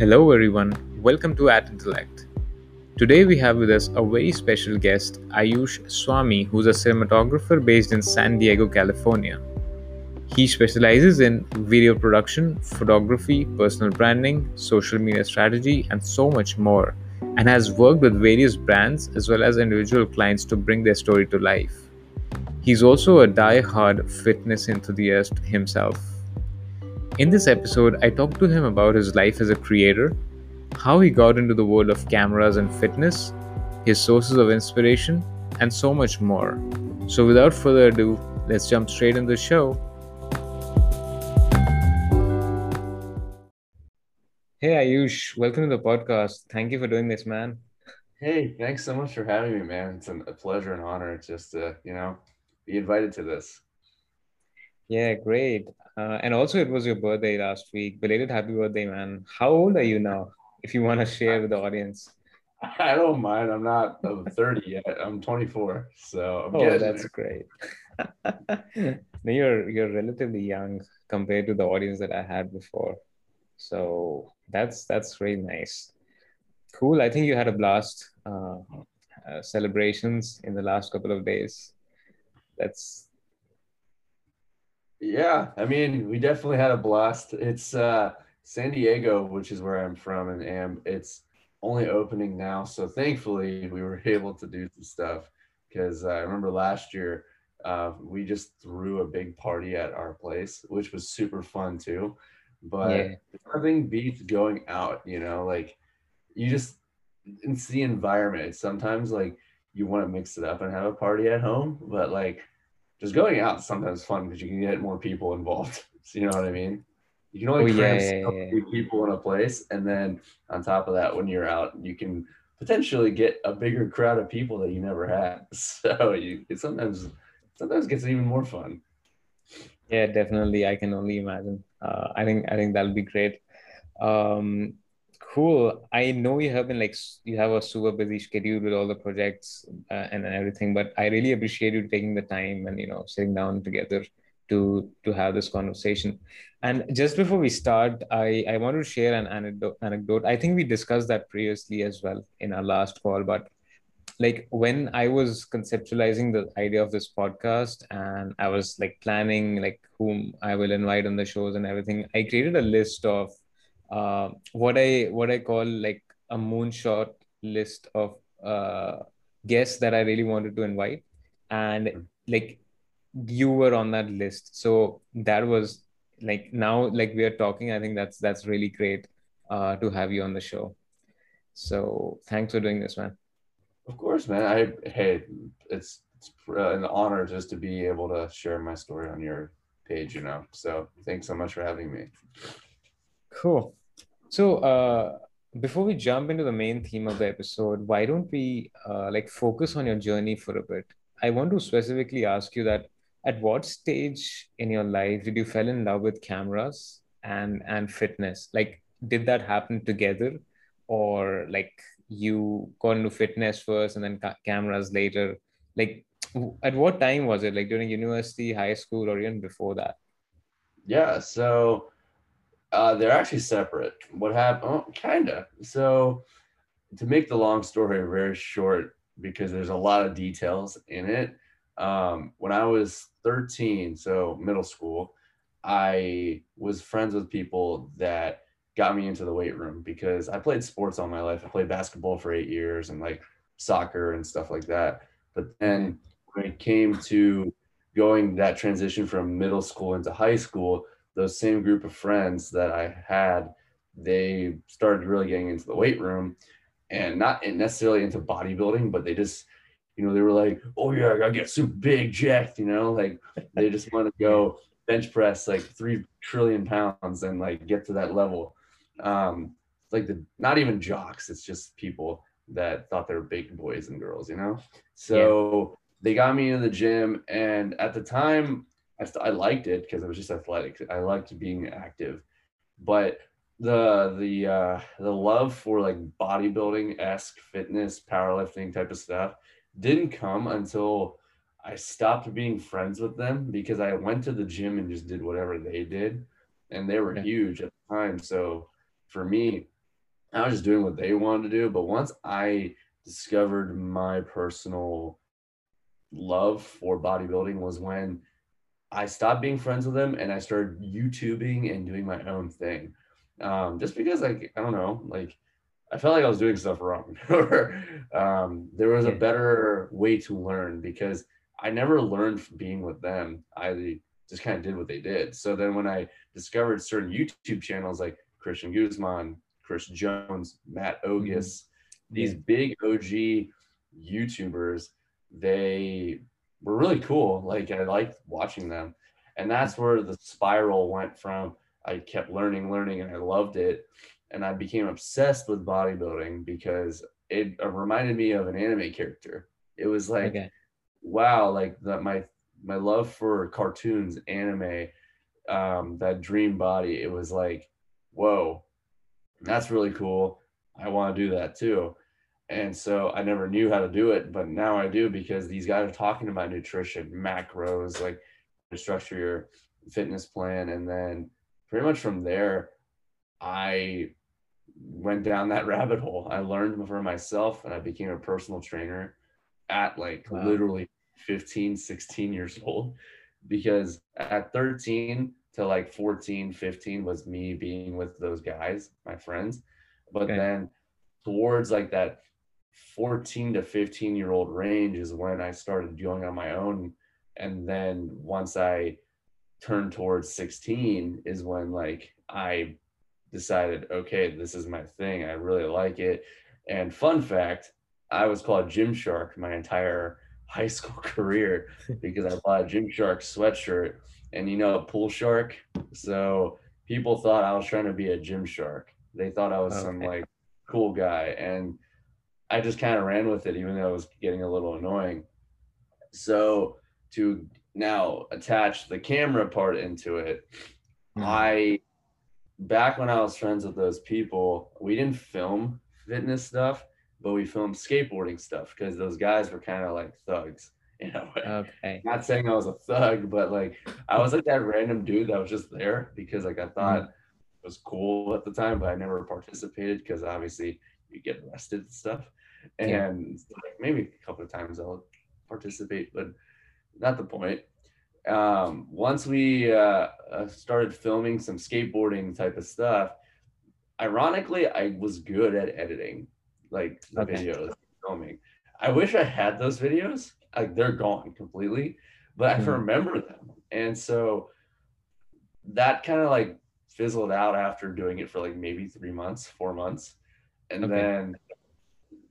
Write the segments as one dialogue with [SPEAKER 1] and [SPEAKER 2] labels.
[SPEAKER 1] Hello, everyone. Welcome to At Intellect. Today, we have with us a very special guest, Ayush Swami, who's a cinematographer based in San Diego, California. He specializes in video production, photography, personal branding, social media strategy, and so much more, and has worked with various brands as well as individual clients to bring their story to life. He's also a die-hard fitness enthusiast himself. In this episode, I talked to him about his life as a creator, how he got into the world of cameras and fitness, his sources of inspiration, and so much more. So, without further ado, let's jump straight into the show. Hey Ayush, welcome to the podcast. Thank you for doing this, man.
[SPEAKER 2] Hey, thanks so much for having me, man. It's a pleasure and honor just to, you know, be invited to this.
[SPEAKER 1] Yeah, great. Uh, and also, it was your birthday last week. Belated happy birthday, man. How old are you now? If you want to share with the audience.
[SPEAKER 2] I don't mind. I'm not I'm 30 yet. I'm 24. So I'm
[SPEAKER 1] oh, that's there. great. no, you're you're relatively young compared to the audience that I had before. So that's that's really nice. Cool. I think you had a blast. Uh, uh, celebrations in the last couple of days. That's
[SPEAKER 2] yeah, I mean, we definitely had a blast. It's uh, San Diego, which is where I'm from, and am it's only opening now. So thankfully, we were able to do some stuff because uh, I remember last year uh, we just threw a big party at our place, which was super fun too. But yeah. nothing beats going out, you know, like you just it's the environment. Sometimes like you want to mix it up and have a party at home, but like just going out is sometimes fun because you can get more people involved. so you know what I mean? You can only oh, cram yeah, yeah, yeah. people in a place, and then on top of that, when you're out, you can potentially get a bigger crowd of people that you never had. So you it sometimes sometimes gets even more fun.
[SPEAKER 1] Yeah, definitely. I can only imagine. Uh, I think I think that'll be great. Um, cool. I know you have been like you have a super busy schedule with all the projects uh, and, everything, but I really appreciate you taking the time and you know sitting down together to to have this conversation. And just before we start, I I want to share an anecdote. Anecdote. I think we discussed that previously as well in our last call, but like when I was conceptualizing the idea of this podcast and I was like planning like whom I will invite on the shows and everything, I created a list of uh, what I what I call like a moonshot list of uh, guests that I really wanted to invite, and hmm. like you were on that list. So that was like now like we are talking. I think that's that's really great uh, to have you on the show. So thanks for doing this, man.
[SPEAKER 2] Of course, man. I hey, it's it's an honor just to be able to share my story on your page. You know, so thanks so much for having me.
[SPEAKER 1] Cool. So, uh, before we jump into the main theme of the episode, why don't we uh, like focus on your journey for a bit? I want to specifically ask you that at what stage in your life did you fell in love with cameras and and fitness? Like, did that happen together, or like you got into fitness first and then ca- cameras later? Like, at what time was it? Like during university, high school, or even before that?
[SPEAKER 2] Yeah. So uh, they're actually separate. What happened? Oh, kinda. So, to make the long story very short, because there's a lot of details in it. Um, when I was 13, so middle school, I was friends with people that got me into the weight room because I played sports all my life. I played basketball for eight years and like soccer and stuff like that. But then when it came to going that transition from middle school into high school, those same group of friends that I had, they started really getting into the weight room and not necessarily into bodybuilding, but they just, you know, they were like, oh yeah, I gotta get super big, jacked, you know, like they just want to go bench press like three trillion pounds and like get to that level. Um, like the not even jocks, it's just people that thought they were big boys and girls, you know. So yeah. they got me into the gym, and at the time, I, st- I liked it because it was just athletic. I liked being active, but the the uh, the love for like bodybuilding esque fitness, powerlifting type of stuff didn't come until I stopped being friends with them because I went to the gym and just did whatever they did, and they were yeah. huge at the time. So for me, I was just doing what they wanted to do. But once I discovered my personal love for bodybuilding was when I stopped being friends with them and I started YouTubing and doing my own thing. Um, just because like I don't know, like I felt like I was doing stuff wrong. um, there was a better way to learn because I never learned from being with them. I just kind of did what they did. So then when I discovered certain YouTube channels like Christian Guzman, Chris Jones, Matt Ogus, mm-hmm. these big OG YouTubers, they were really cool. Like I liked watching them. And that's where the spiral went from I kept learning, learning, and I loved it. And I became obsessed with bodybuilding because it reminded me of an anime character. It was like, okay. wow, like that my my love for cartoons, anime, um, that dream body. It was like, whoa, that's really cool. I want to do that too. And so I never knew how to do it, but now I do because these guys are talking about nutrition, macros, like to structure your fitness plan. And then pretty much from there, I went down that rabbit hole. I learned for myself and I became a personal trainer at like wow. literally 15, 16 years old. Because at 13 to like 14, 15 was me being with those guys, my friends. But okay. then towards like that 14 to 15 year old range is when I started doing on my own. And then once I turned towards 16 is when like I decided, okay, this is my thing. I really like it. And fun fact, I was called Gymshark my entire high school career because I bought a Gymshark sweatshirt and you know, pool shark. So people thought I was trying to be a Gymshark. They thought I was okay. some like cool guy. And I just kind of ran with it, even though it was getting a little annoying. So to now attach the camera part into it, mm-hmm. I back when I was friends with those people, we didn't film fitness stuff, but we filmed skateboarding stuff because those guys were kind of like thugs. You know,
[SPEAKER 1] okay.
[SPEAKER 2] Not saying I was a thug, but like I was like that random dude that was just there because like I thought mm-hmm. it was cool at the time, but I never participated because obviously you get arrested and stuff and yeah. like maybe a couple of times I'll participate, but not the point. Um, once we uh, uh, started filming some skateboarding type of stuff, ironically, I was good at editing, like the okay. videos filming. I wish I had those videos. Like they're gone completely, but mm-hmm. I remember them, and so that kind of like fizzled out after doing it for like maybe three months, four months, and okay. then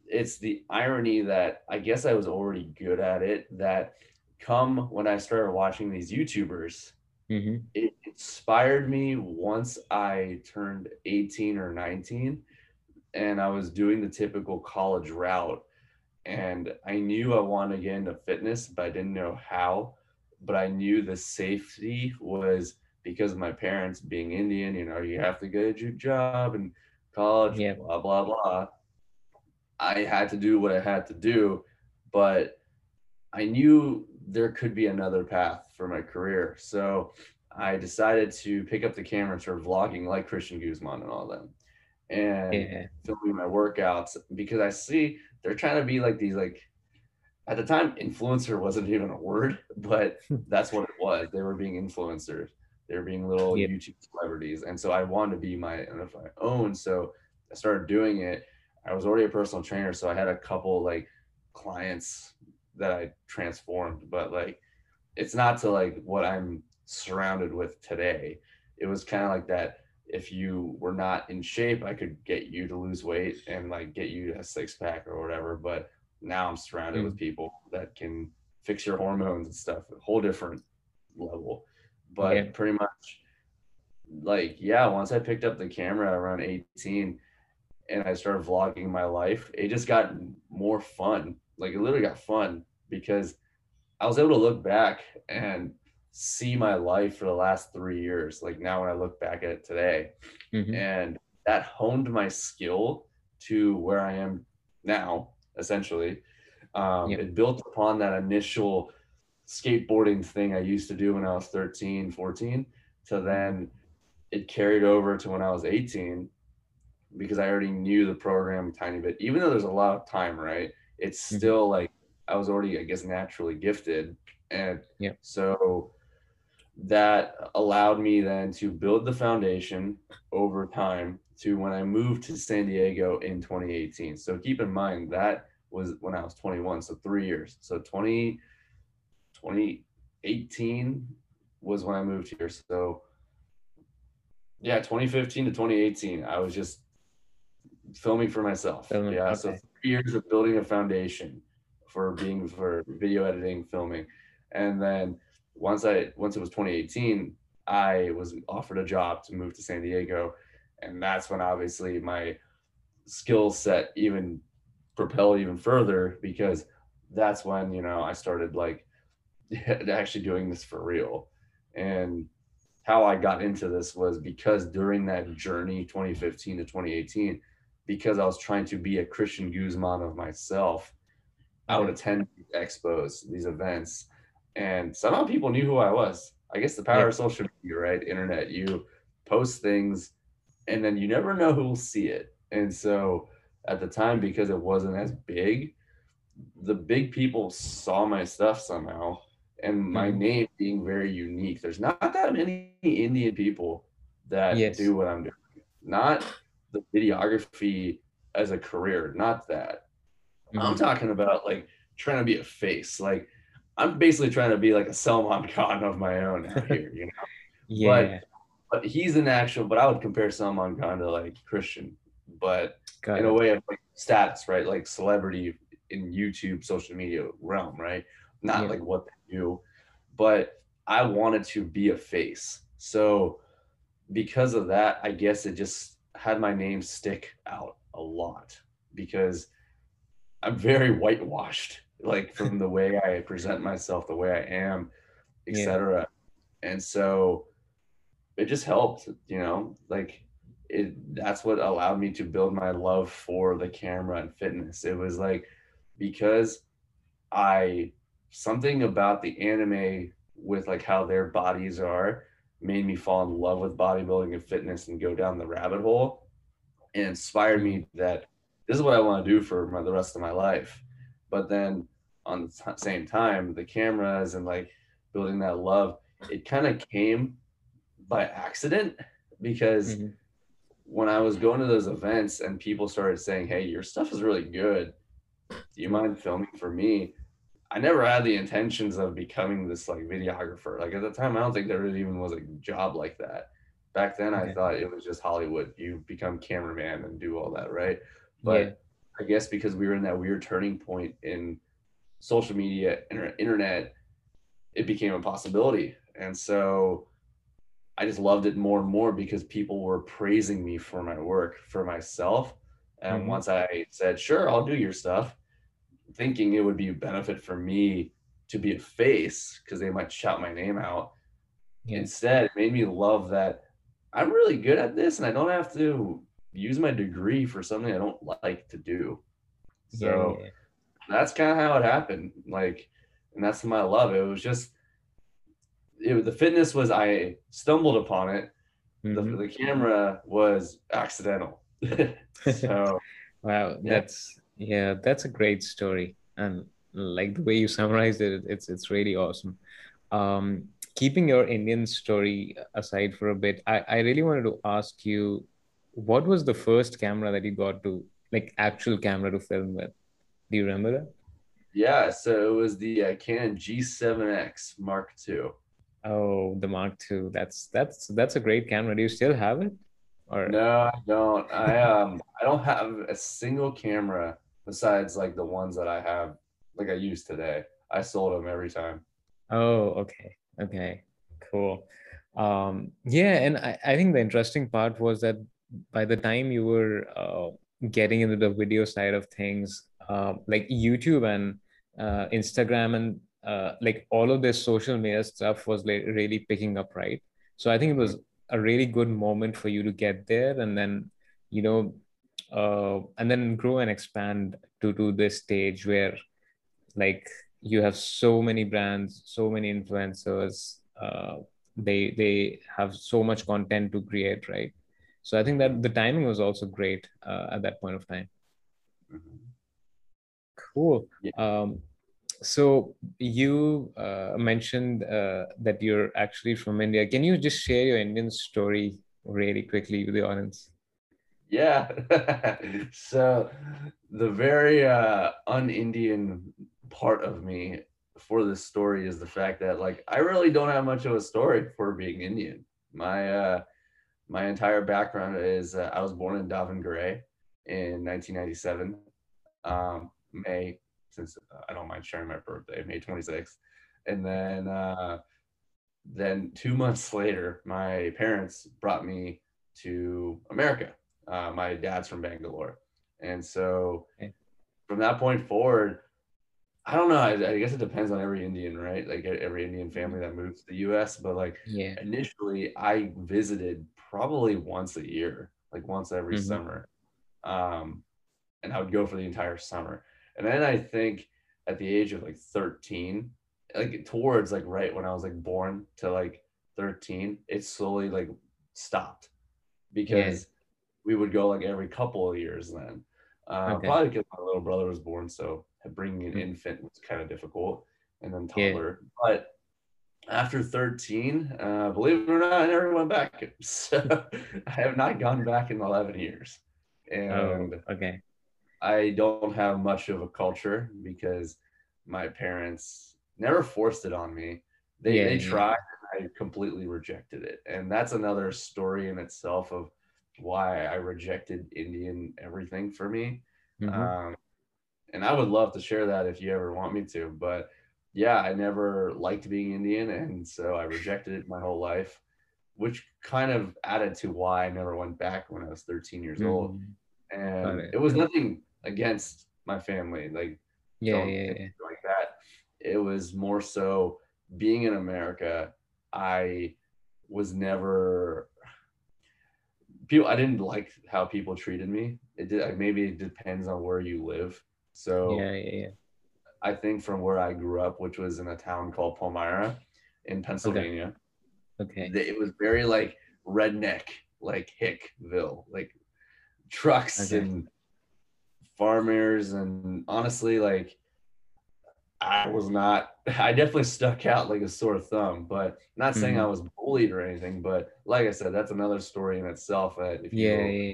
[SPEAKER 2] it's the irony that I guess I was already good at it. That come when I started watching these YouTubers, mm-hmm. it inspired me once I turned 18 or 19 and I was doing the typical college route. And I knew I wanted to get into fitness, but I didn't know how. But I knew the safety was because of my parents being Indian, you know, you have to get a job and college, yeah. blah, blah, blah. I had to do what I had to do, but I knew there could be another path for my career. So I decided to pick up the camera and start vlogging like Christian Guzman and all them and yeah. filming my workouts because I see they're trying to be like these like at the time influencer wasn't even a word, but that's what it was. They were being influencers. They were being little YouTube celebrities. And so I wanted to be my, my own. So I started doing it I was already a personal trainer, so I had a couple like clients that I transformed, but like it's not to like what I'm surrounded with today. It was kind of like that if you were not in shape, I could get you to lose weight and like get you a six pack or whatever. But now I'm surrounded mm. with people that can fix your hormones and stuff, a whole different level. But yeah. pretty much like, yeah, once I picked up the camera around 18, and I started vlogging my life, it just got more fun. Like it literally got fun because I was able to look back and see my life for the last three years. Like now when I look back at it today, mm-hmm. and that honed my skill to where I am now, essentially. Um, yep. It built upon that initial skateboarding thing I used to do when I was 13, 14, to then it carried over to when I was 18 because I already knew the program a tiny bit. Even though there's a lot of time, right? It's
[SPEAKER 1] Mhm.
[SPEAKER 2] still like I was already, I guess, naturally gifted, and
[SPEAKER 1] Yeah.
[SPEAKER 2] so that allowed me then to build the foundation over time to when I moved to San Diego in 2018. So keep in mind that was when I was 21, so three years. So 20, 2018 was when I moved here. So yeah, 2015 to 2018, I was just filming for myself.
[SPEAKER 1] Filming,
[SPEAKER 2] yeah, so three years of building a foundation for being for video editing, filming, and then once I once it was 2018, I was offered a job to move to San Diego, and that's when obviously my skill set even propelled even further because that's when you know I started like actually doing this for real, and how I got into this was because during that journey 2015 to 2018, because I was trying to be a Christian Guzman of myself, I would attend these expos, these events, and somehow people knew who I was. I guess the power
[SPEAKER 1] Yeah.
[SPEAKER 2] of social media, right? Internet, you post things and then you never know who will see it. And so at the time, because it wasn't as big, the big people saw my stuff somehow and my
[SPEAKER 1] Mhm.
[SPEAKER 2] name being very unique. There's not that many Indian people that
[SPEAKER 1] Yes.
[SPEAKER 2] do what I'm doing. Not the videography as a career, not that. I'm
[SPEAKER 1] Mhm.
[SPEAKER 2] talking about like trying to be a face. Like I'm basically trying to be like a Salman Khan of my own out here, you know.
[SPEAKER 1] Yeah,
[SPEAKER 2] But he's an actual, but I would compare Salman Khan to like Christian, but
[SPEAKER 1] got
[SPEAKER 2] in a way of like stats, right? Like celebrity in YouTube, social media realm, right? Not
[SPEAKER 1] Yeah.
[SPEAKER 2] like what they do, but I wanted to be a face. So because of that, I guess it just had my name stick out a lot because I'm very whitewashed, like from the way I present myself, the way I am,
[SPEAKER 1] Yeah.
[SPEAKER 2] etc. And so it just helped, you know, like it that's what allowed me to build my love for the camera and fitness. It was like because I something about the anime with like how their bodies are made me fall in love with bodybuilding and fitness and go down the rabbit hole and inspired me that this is what I want to do for my, the rest of my life. But then on the t- same time, the cameras and like building that love, it kind of came by accident because
[SPEAKER 1] Mhm.
[SPEAKER 2] when I was going to those events and people started saying, Hey, your stuff is really good. Do you mind filming for me? I never had the intentions of becoming this like videographer. Like at the time, I don't think there really even was a job like that. Back then, I thought it was just Hollywood. You become cameraman and do all that, right? But
[SPEAKER 1] Yeah.
[SPEAKER 2] I guess because we were in that weird turning point in social media, inter- internet, it became a possibility. And so I just loved it more and more because people were praising me for my work, for myself. And
[SPEAKER 1] Mhm.
[SPEAKER 2] once I said, sure, I'll do your stuff, thinking it would be a benefit for me to be a face because they might shout my name out.
[SPEAKER 1] Yeah.
[SPEAKER 2] Instead, it made me love that I'm really good at this and I don't have to use my degree for something I don't like to do. So
[SPEAKER 1] yeah,
[SPEAKER 2] that's kind of how it happened. Like, and that's my love. It was just, it, the fitness was, I stumbled upon it. The,
[SPEAKER 1] Mhm.
[SPEAKER 2] the camera was accidental. so,
[SPEAKER 1] Wow,
[SPEAKER 2] Yeah.
[SPEAKER 1] that's yeah, that's a great story, and like the way you summarized it, it's it's really awesome. Um, keeping your Indian story aside for a bit, I I really wanted to ask you, what was the first camera that you got to like actual camera to film with? Do you remember that?
[SPEAKER 2] yeah, so it was the uh, Canon G7X Mark II.
[SPEAKER 1] Oh, the Mark II. That's that's that's a great camera. Do you still have it? Or
[SPEAKER 2] No, I don't. I um I don't have a single camera besides like the ones that I have like I use today. I sold them every time.
[SPEAKER 1] Oh, okay. Okay. Cool. Um, yeah, and I, I think the interesting part was that by the time you were uh, getting into the video side of things, uh, like YouTube and uh, Instagram and uh, like all of this social media stuff was like really picking up, right? So I think it was a really good moment for you to get there and then, you know, uh, and then grow and expand to to this stage where like you have so many brands so many influencers uh, they they have so much content to create right? So i think that the timing was also great uh, at that point of time.
[SPEAKER 2] Mhm.
[SPEAKER 1] cool.
[SPEAKER 2] Yeah.
[SPEAKER 1] um, so you uh, mentioned uh, that you're actually from india. Can you just share your indian story really quickly with the audience
[SPEAKER 2] Yeah. so the very uh, un-Indian part of me for this story is the fact that like I really don't have much of a story for being Indian. My uh, my entire background is uh, I was born in Davangere in 1997, um, May. Since uh, I don't mind sharing my birthday, May 26th, and then uh, then two months later, my parents brought me to America. Uh, my dad's from Bangalore, and so
[SPEAKER 1] Okay.
[SPEAKER 2] from that point forward, I don't know. I, I guess it depends on every Indian, right? Like every Indian family that moves to the U.S. But like
[SPEAKER 1] yeah
[SPEAKER 2] initially, I visited probably once a year, like once every
[SPEAKER 1] Mhm.
[SPEAKER 2] summer, um, and I would go for the entire summer. And then I think at the age of like 13, like towards like right when I was like born to like 13, it slowly like stopped because we would go like every couple of years then. Uh,
[SPEAKER 1] Okay.
[SPEAKER 2] Probably because my little brother was born, so bringing an
[SPEAKER 1] Mm.
[SPEAKER 2] infant was kind of difficult, and then
[SPEAKER 1] Yeah.
[SPEAKER 2] toddler. But after 13, uh, believe it or not, I never went back. So I have not gone back in 11 years. And
[SPEAKER 1] oh okay
[SPEAKER 2] I don't have much of a culture because my parents never forced it on me. They
[SPEAKER 1] Yeah,
[SPEAKER 2] they
[SPEAKER 1] yeah.
[SPEAKER 2] tried and I completely rejected it. And that's another story in itself of why I rejected Indian everything for me.
[SPEAKER 1] Mhm.
[SPEAKER 2] Um, and I would love to share that if you ever want me to. But yeah, I never liked being Indian. And so I rejected it my whole life, which kind of added to why I never went back when I was 13 years old
[SPEAKER 1] Mhm.
[SPEAKER 2] and
[SPEAKER 1] it.
[SPEAKER 2] it was nothing against my family like
[SPEAKER 1] yeah yeah yeah
[SPEAKER 2] like that it was more so being in america i was never people i didn't like how people treated me. It did maybe it depends on where you live. So
[SPEAKER 1] yeah yeah yeah.
[SPEAKER 2] I think from where i grew up which was in a town called palmyra in pennsylvania
[SPEAKER 1] okay.
[SPEAKER 2] th- it was very like redneck, like Hickville, like trucks
[SPEAKER 1] Okay.
[SPEAKER 2] and farmers, and honestly, like I was not. I definitely stuck out like a sore thumb, but not saying
[SPEAKER 1] Mhm.
[SPEAKER 2] I was bullied or anything. But like I said, that's another story in itself. That if you
[SPEAKER 1] yeah
[SPEAKER 2] go
[SPEAKER 1] yeah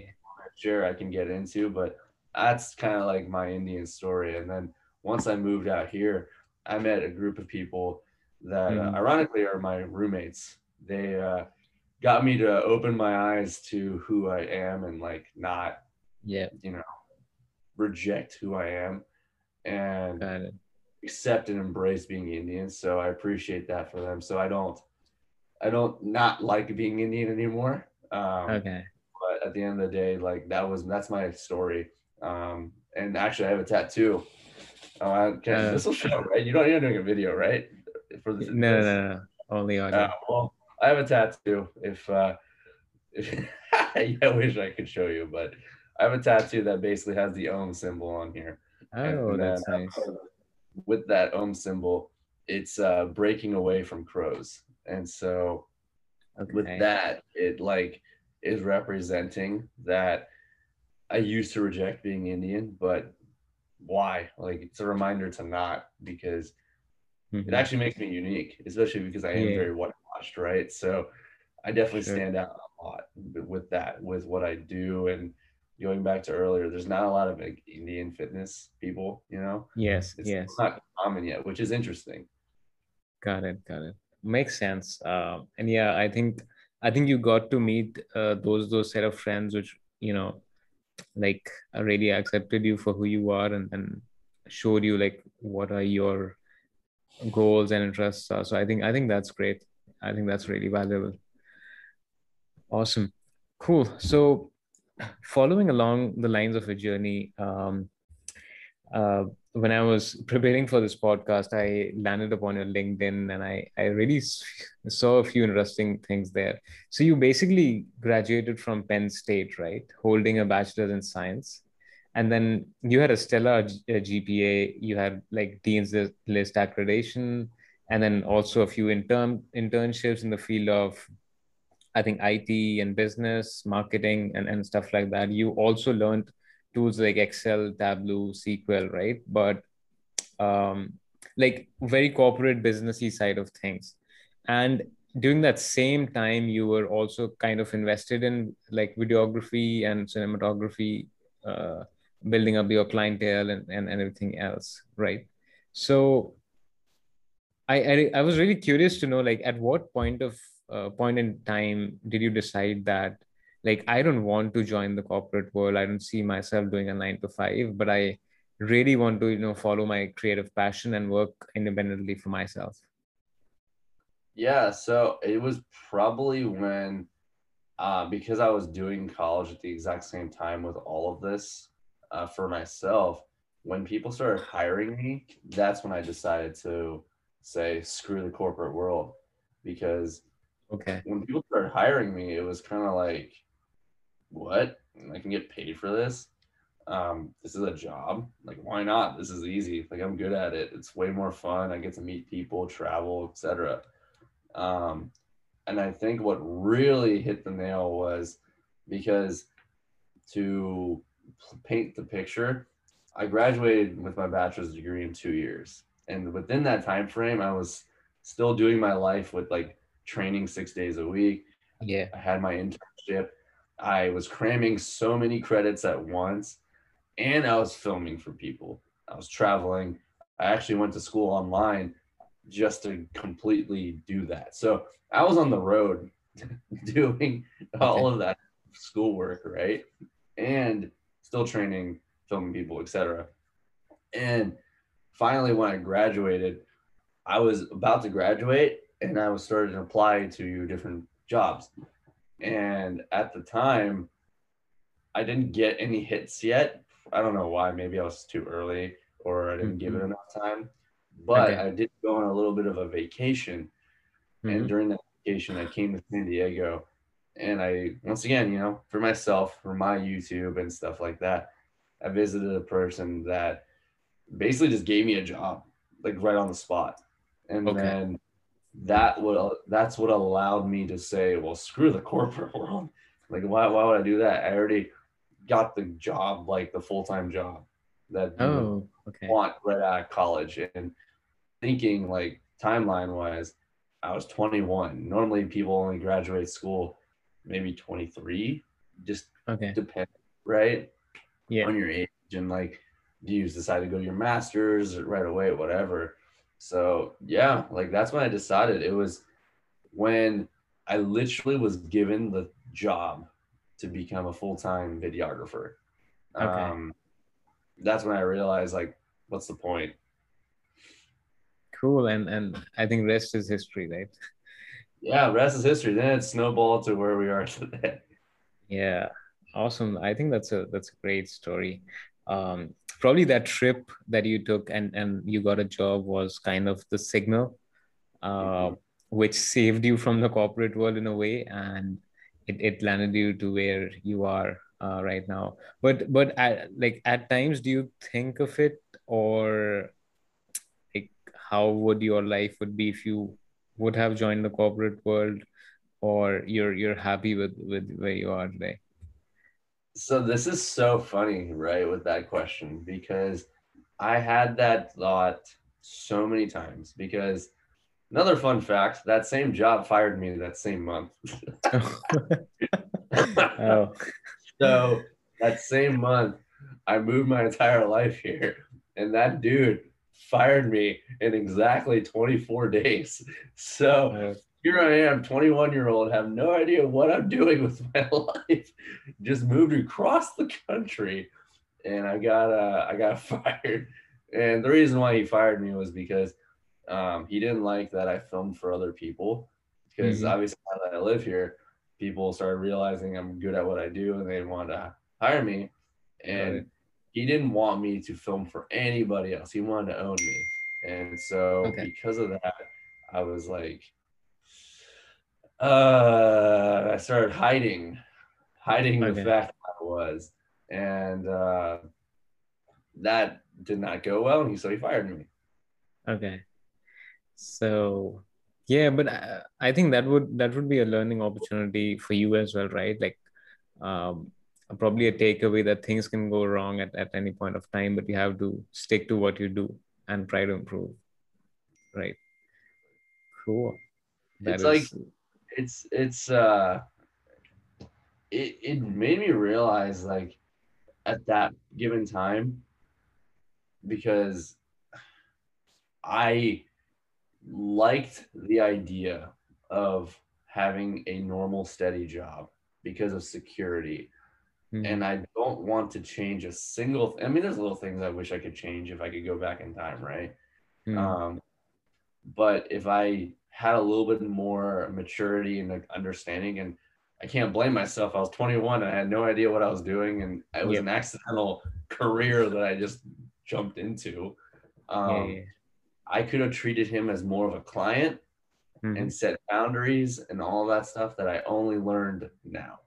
[SPEAKER 2] share, I can get into. But that's kind of like my Indian story. And then once I moved out here, I met a group of people that, uh,
[SPEAKER 1] Mhm.
[SPEAKER 2] ironically, are my roommates. They uh, got me to open my eyes to who I am and like not,
[SPEAKER 1] yeah
[SPEAKER 2] you know, reject who I am and accept and embrace being Indian. So I appreciate that for them. So I don't, I don't not like being Indian anymore. Um,
[SPEAKER 1] okay
[SPEAKER 2] but at the end of the day, like that was that's my story. Um, and actually, I have a tattoo. Uh, can,
[SPEAKER 1] Uh,
[SPEAKER 2] this will show, right? You don't you're doing a video, right? For this,
[SPEAKER 1] no
[SPEAKER 2] this?
[SPEAKER 1] no, no. only audio
[SPEAKER 2] Uh, well, I have a tattoo. If, uh, if I wish I could show you, but I have a tattoo that basically has the Om symbol on here.
[SPEAKER 1] oh
[SPEAKER 2] And
[SPEAKER 1] that's nice
[SPEAKER 2] With that Om symbol, it's uh, breaking away from crows, and so
[SPEAKER 1] okay
[SPEAKER 2] with that it like is representing that i used to reject being indian but why like it's a reminder to not because
[SPEAKER 1] Mhm.
[SPEAKER 2] it actually makes me unique especially because i am
[SPEAKER 1] Yeah.
[SPEAKER 2] very whitewashed right so i definitely
[SPEAKER 1] Sure.
[SPEAKER 2] stand out a lot with that with what i do and going back to earlier there's not a lot of like indian fitness people you know
[SPEAKER 1] yes
[SPEAKER 2] it's
[SPEAKER 1] yes
[SPEAKER 2] not common yet which is interesting
[SPEAKER 1] Got it, got it. Makes sense. Um, and yeah, I think I think you got to meet uh, those those set of friends which you know, like uh, really accepted you for who you are and and showed you like what are your goals and interests are. So I think I think that's great. I think that's really valuable. Awesome, cool. So following along the lines of a journey, um, uh, when I was preparing for this podcast, I landed upon your LinkedIn and I, I really saw a few interesting things there. So you basically graduated from Penn State, right? Holding a bachelor's in science. And then you had a stellar GPA, you had like Dean's List accreditation, and then also a few intern internships in the field of I think IT and business, marketing, and, and stuff like that, you also learned tools like Excel, Tableau, SQL, right? But um, like very corporate businessy side of things. And during that same time, you were also kind of invested in like videography and cinematography, uh, building up your clientele and, and, everything else, right? So I, I I was really curious to know like at what point of uh, point in time did you decide that like I don't want to join the corporate world. I don't see myself doing a nine to five, but I really want to you know follow my creative passion and work independently for myself.
[SPEAKER 2] Yeah, so it was probably when uh, because I was doing college at the exact same time with all of this uh, for myself. When people started hiring me, that's when I decided to say screw the corporate world because
[SPEAKER 1] okay.
[SPEAKER 2] When people started hiring me it was kind of like what? I can get paid for this? Um, this is a job? Like why not? This is easy. Like i'm good at it. It's way more fun. I get to meet people travel etc um, and i think what really hit the nail was because to paint the picture i graduated with my bachelor's degree in two years. And within that time frame i was still doing my life with like training six days a week.
[SPEAKER 1] Yeah.
[SPEAKER 2] I had my internship. I was cramming so many credits at once and i was filming for people. I was traveling. I actually went to school online just to completely do that. So i was on the road doing all of that schoolwork right? And still training filming people etc and finally when I graduated, I was about to graduate and I was starting to apply to different jobs. And at the time, I didn't get any hits yet. I don't know why. Maybe I was too early or I didn't mm-hmm. give it mm-hmm. enough time. But okay. I did go on a little bit of a vacation. Mm-hmm. And during that vacation, I came to San Diego. And I, once again, you know, for myself, for my YouTube and stuff like that, I visited a person that basically just gave me a job like right on the spot and okay. then that would that's what allowed me to say well screw the corporate world. Like why, why would i do that? I already got the job like the full-time job that
[SPEAKER 1] oh okay.
[SPEAKER 2] want right out of college. And thinking like timeline wise i was 21 normally people only graduate school maybe 23 just
[SPEAKER 1] okay.
[SPEAKER 2] depend right?
[SPEAKER 1] Yeah.
[SPEAKER 2] On your age and like do you decide to go to your master's right away, whatever. So yeah, like that's when I decided it was when I literally was given the job to become a full-time videographer. Okay. Um, that's when I realized like, what's the point?
[SPEAKER 1] Cool. And, and I think rest is history, right?
[SPEAKER 2] Yeah. Rest is history. Then it snowballed to where we are today.
[SPEAKER 1] Yeah. Awesome. I think that's a, that's a great story. Um, probably that trip that you took and and you got a job was kind of the signal uh, mm-hmm. which saved you from the corporate world in a way and it, it landed you to where you are uh, right now but but at, like at times do you think of it or like how would your life would be if you would have joined the corporate world or you're you're happy with with where you are today
[SPEAKER 2] so this is so funny, right, with that question because I had that thought so many times because another fun fact, that same job fired me that same month. oh. So that same month, I moved my entire life here, and that dude fired me in exactly 24 days. So here I am, 21 year old, have no idea what I'm doing with my life. Just moved across the country, and I got uh, I got fired. And the reason why he fired me was because um, he didn't like that I filmed for other people. Because mm-hmm. obviously, now that I live here, people started realizing I'm good at what I do, and they wanted to hire me. And right. he didn't want me to film for anybody else. He wanted to own me. And so, okay. because of that, I was like, uh, I started hiding, hiding okay. the fact that I was, and uh, that did not go well. And so he fired me.
[SPEAKER 1] Okay, so yeah but I, I think that would that would be a learning opportunity for you as well right like um probably a takeaway that things can go wrong at, at any point of time but you have to stick to what you do and try to improve right cool
[SPEAKER 2] That it's is... like it's it's uh it, it made me realize like at that given time because I liked the idea of having a normal, steady job because of security. Mm-hmm. And I don't want to change a single. Th- I mean, there's little things I wish I could change if I could go back in time, right? Mm-hmm. Um, but if I had a little bit more maturity and understanding, and I can't blame myself. I was 21 and I had no idea what I was doing, and it was yep. an accidental career that I just jumped into. Um, yeah, yeah. I could have treated him as more of a client mm-hmm. and set boundaries and all that stuff that I only learned now.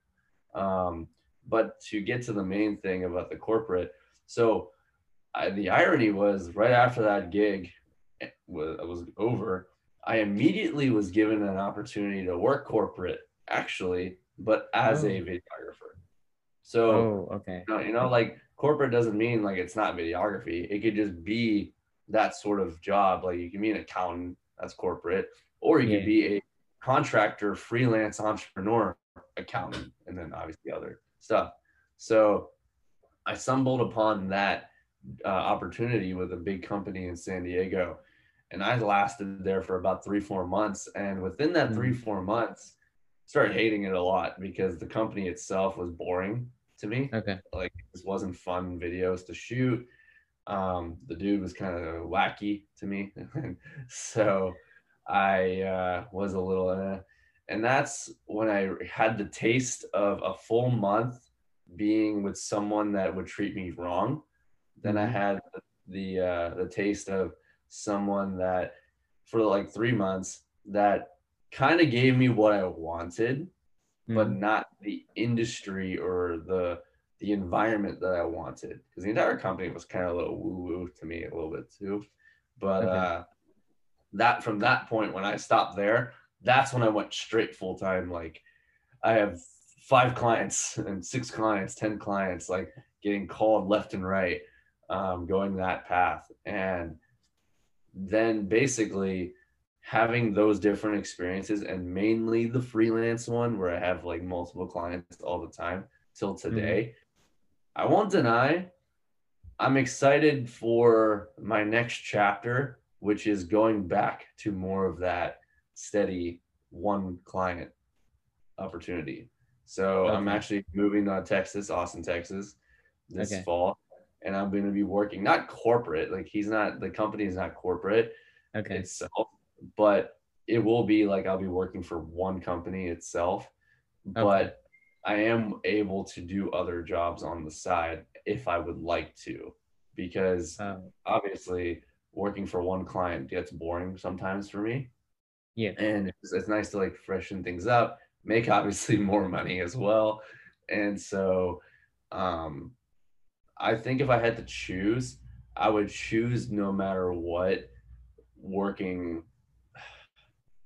[SPEAKER 2] Um, but to get to the main thing about the corporate, so I, the irony was right after that gig was, was over, I immediately was given an opportunity to work corporate actually, but as oh. a videographer. So,
[SPEAKER 1] oh, okay.
[SPEAKER 2] You know, you know, like corporate doesn't mean like it's not videography. It could just be that sort of job. Like you can be an accountant, that's corporate, or you yeah. could be a contractor, freelance entrepreneur, accountant, and then obviously other stuff. So I stumbled upon that uh, opportunity with a big company in San Diego. And I lasted there for about three, four months. And within that three, mm. four months, started hating it a lot because the company itself was boring to me.
[SPEAKER 1] Okay.
[SPEAKER 2] Like this wasn't fun videos to shoot. Um, the dude was kind of wacky to me. so I uh, was a little, uh, and that's when I had the taste of a full month being with someone that would treat me wrong. Then I mm-hmm. had the uh, the taste of someone that for like three months that kind of gave me what I wanted, mm. but not the industry or the the environment that I wanted. Because the entire company was kind of a little woo woo to me a little bit too. But okay. uh, that from that point when I stopped there, that's when I went straight full time. Like I have five clients and six clients, ten clients, like getting called left and right, um, going that path, and then basically having those different experiences and mainly the freelance one where I have like multiple clients all the time till mm-hmm. today. Mm-hmm. I won't deny I'm excited for my next chapter, which is going back to more of that steady one client opportunity. So okay. I'm actually moving to Texas, Austin, Texas this okay. fall. And I'm going to be working not corporate, like he's not the company is not corporate
[SPEAKER 1] okay.
[SPEAKER 2] itself but it will be like I'll be working for one company itself, okay. but I am able to do other jobs on the side if I would like to, because um, obviously working for one client gets boring sometimes for me.
[SPEAKER 1] Yeah.
[SPEAKER 2] And it's, it's nice to like freshen things up, make obviously more money as well. And so um, I think if I had to choose, I would choose no matter what working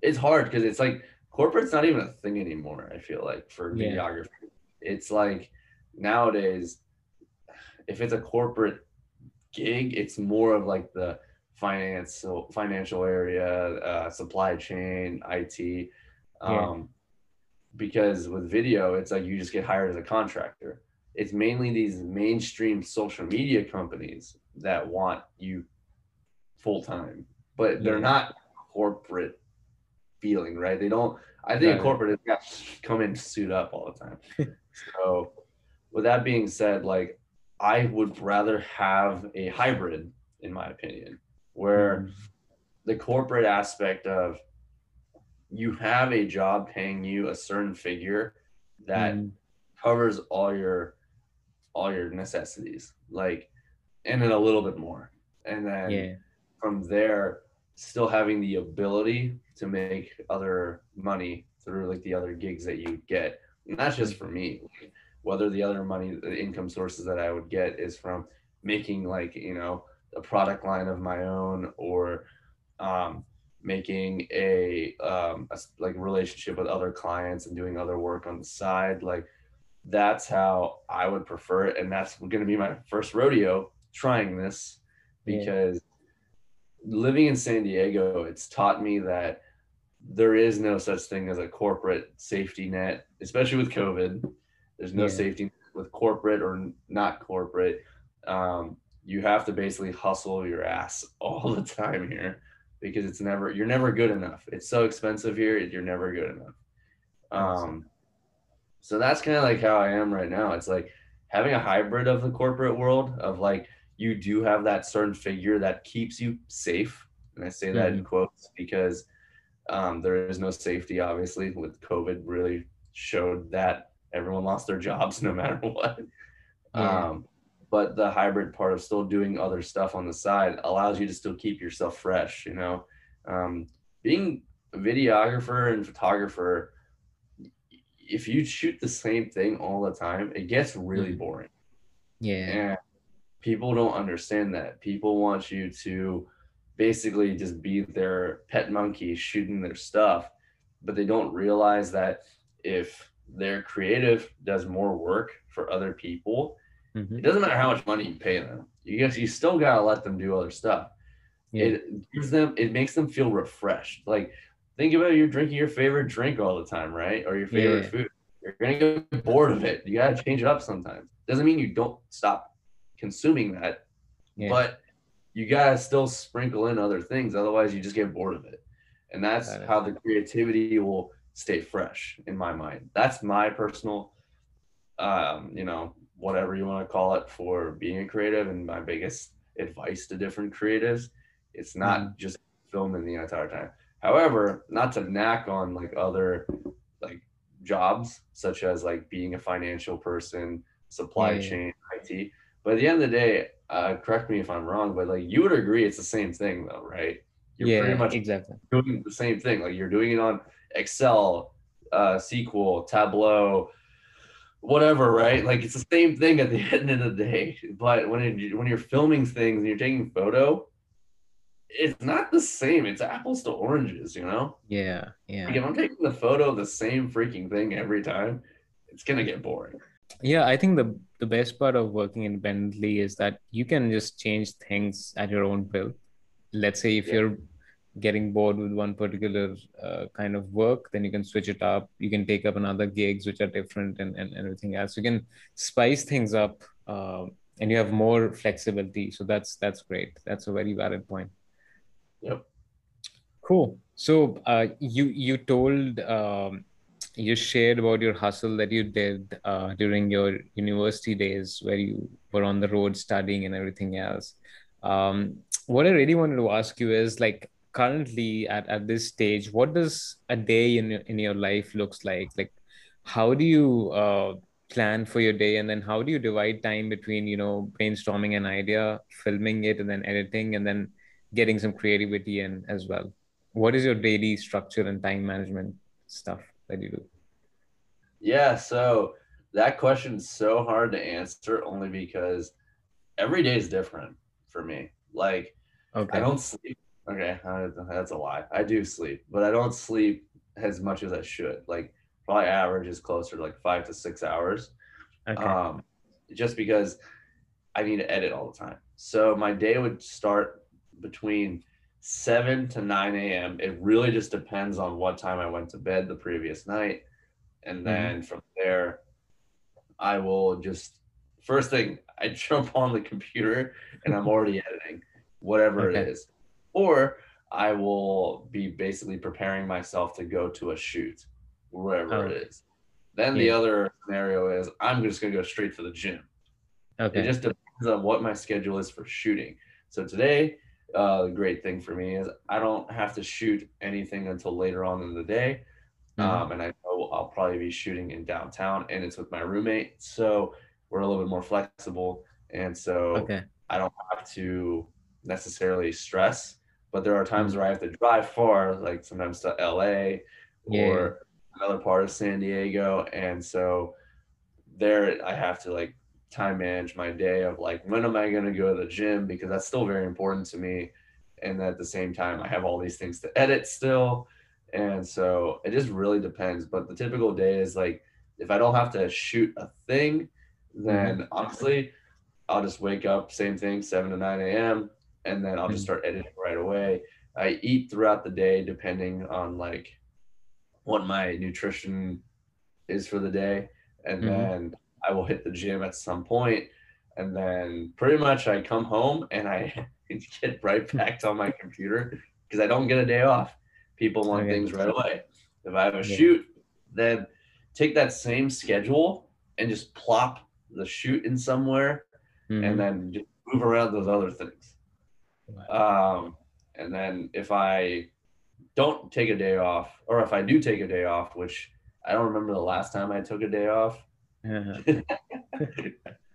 [SPEAKER 2] it's hard because it's like corporate's not even a thing anymore. I feel like for yeah. videography, it's like nowadays, if it's a corporate gig, it's more of like the finance, so financial area, uh, supply chain, IT. Um, yeah. Because with video, it's like you just get hired as a contractor. It's mainly these mainstream social media companies that want you full time, but they're not corporate feeling, right? They don't. I think right. corporate has got to come in suit up all the time. so, with that being said, like I would rather have a hybrid, in my opinion, where mm. the corporate aspect of you have a job paying you a certain figure that mm. covers all your all your necessities, like, and then a little bit more, and then yeah. from there still having the ability to make other money through like the other gigs that you get. And that's just for me. Whether the other money, the income sources that I would get is from making like, you know, a product line of my own or um, making a, um, a like relationship with other clients and doing other work on the side like that's how i would prefer it and that's going to be my first rodeo trying this because yeah. living in san diego it's taught me that there is no such thing as a corporate safety net especially with covid there's no yeah. safety with corporate or not corporate um, you have to basically hustle your ass all the time here because it's never you're never good enough. It's so expensive here, you're never good enough. Um, so that's kind of like how I am right now. It's like having a hybrid of the corporate world of like you do have that certain figure that keeps you safe, and I say mm-hmm. that in mm-hmm. quotes because um, there is no safety. Obviously, with COVID, really showed that everyone lost their jobs no matter what. Yeah. Um, but the hybrid part of still doing other stuff on the side allows you to still keep yourself fresh you know um, being a videographer and photographer if you shoot the same thing all the time it gets really mm. boring
[SPEAKER 1] yeah
[SPEAKER 2] and people don't understand that people want you to basically just be their pet monkey shooting their stuff but they don't realize that if their creative does more work for other people Mm-hmm. It doesn't matter how much money you pay them. You guess you still gotta let them do other stuff. Yeah. It gives them it makes them feel refreshed. Like think about you're drinking your favorite drink all the time, right? Or your favorite yeah. food. You're gonna get bored of it. You gotta change it up sometimes. Doesn't mean you don't stop consuming that, yeah. but you gotta still sprinkle in other things. Otherwise, you just get bored of it. And that's how the creativity will stay fresh in my mind. That's my personal, um, you know, whatever you want to call it for being a creative and my biggest advice to different creatives it's not mm-hmm. just filming the entire time however not to knack on like other like jobs such as like being a financial person supply yeah, chain it but at the end of the day uh, correct me if i'm wrong but like you would agree it's the same thing though right?
[SPEAKER 1] You're yeah, pretty much exactly.
[SPEAKER 2] doing the same thing. Like you're doing it on excel uh, sql tableau whatever, right? Like it's the same thing at the end of the day. But when it, when you're filming things and you're taking photo, it's not the same. It's apples to oranges, you know?
[SPEAKER 1] Yeah, yeah.
[SPEAKER 2] Like if I'm taking the photo of the same freaking thing every time, it's gonna get boring.
[SPEAKER 1] Yeah, I think the the best part of working independently is that you can just change things at your own will. Let's say if yeah. you're getting bored with one particular uh, kind of work then you can switch it up you can take up another gigs which are different and, and, everything else you can spice things up uh, and you have more flexibility so that's that's great that's a very valid point
[SPEAKER 2] yep.
[SPEAKER 1] Cool. So uh, you you told um, you shared about your hustle that you did uh, during your university days where you were on the road studying and everything else. Um, what i really wanted to ask you is like currently at, at this stage what does a day in, in your life looks like? Like how do you uh, plan for your day? And then how do you divide time between you know brainstorming an idea filming it and then editing and then getting some creativity in as well what is your daily structure and time management stuff that you do
[SPEAKER 2] yeah so that question is so hard to answer only because every day is different for me like okay. i don't sleep Okay, that's a lie. I do sleep, but I don't sleep as much as I should. Like probably average is closer to like five to six hours. Okay. Um, just because I need to edit all the time. So my day would start between 7 to 9 a.m. It really just depends on what time I went to bed the previous night. And mm-hmm. then mm-hmm. from there, I will just, first thing, I jump on the computer and I'm already editing whatever okay. it is or I will be basically preparing myself to go to a shoot, wherever oh. it is. Then yeah. the other scenario is I'm just going to go straight to the gym. Okay. It just depends on what my schedule is for shooting. So today, uh, great thing for me is I don't have to shoot anything until later on in the day. Mm-hmm. Um, and I know I'll probably be shooting in downtown and it's with my roommate. So we're a little bit more flexible. And so okay. I don't have to necessarily stress but there are times where I have to drive far, like sometimes to LA yeah. or another part of San Diego. And so there I have to like time manage my day of like when am I going to go to the gym because that's still very important to me and at the same time I have all these things to edit still. And so it just really depends. But the typical day is like if I don't have to shoot a thing, then mm-hmm. honestly, I'll just wake up, same thing, 7 to 9 a.m., and then I'll just mm-hmm. start editing right away. I eat throughout the day depending on like what my nutrition is for the day. And mm-hmm. then I will hit the gym at some point, And then pretty much I come home and I get right back on my computer because I don't get a day off. People want okay. things right away. If I have a yeah. shoot, then take that same schedule and just plop the shoot in somewhere mm-hmm. and then just move around those other things. Um, and then if I don't take a day off, or if I do take a day off, which I don't remember the last time I took a day off.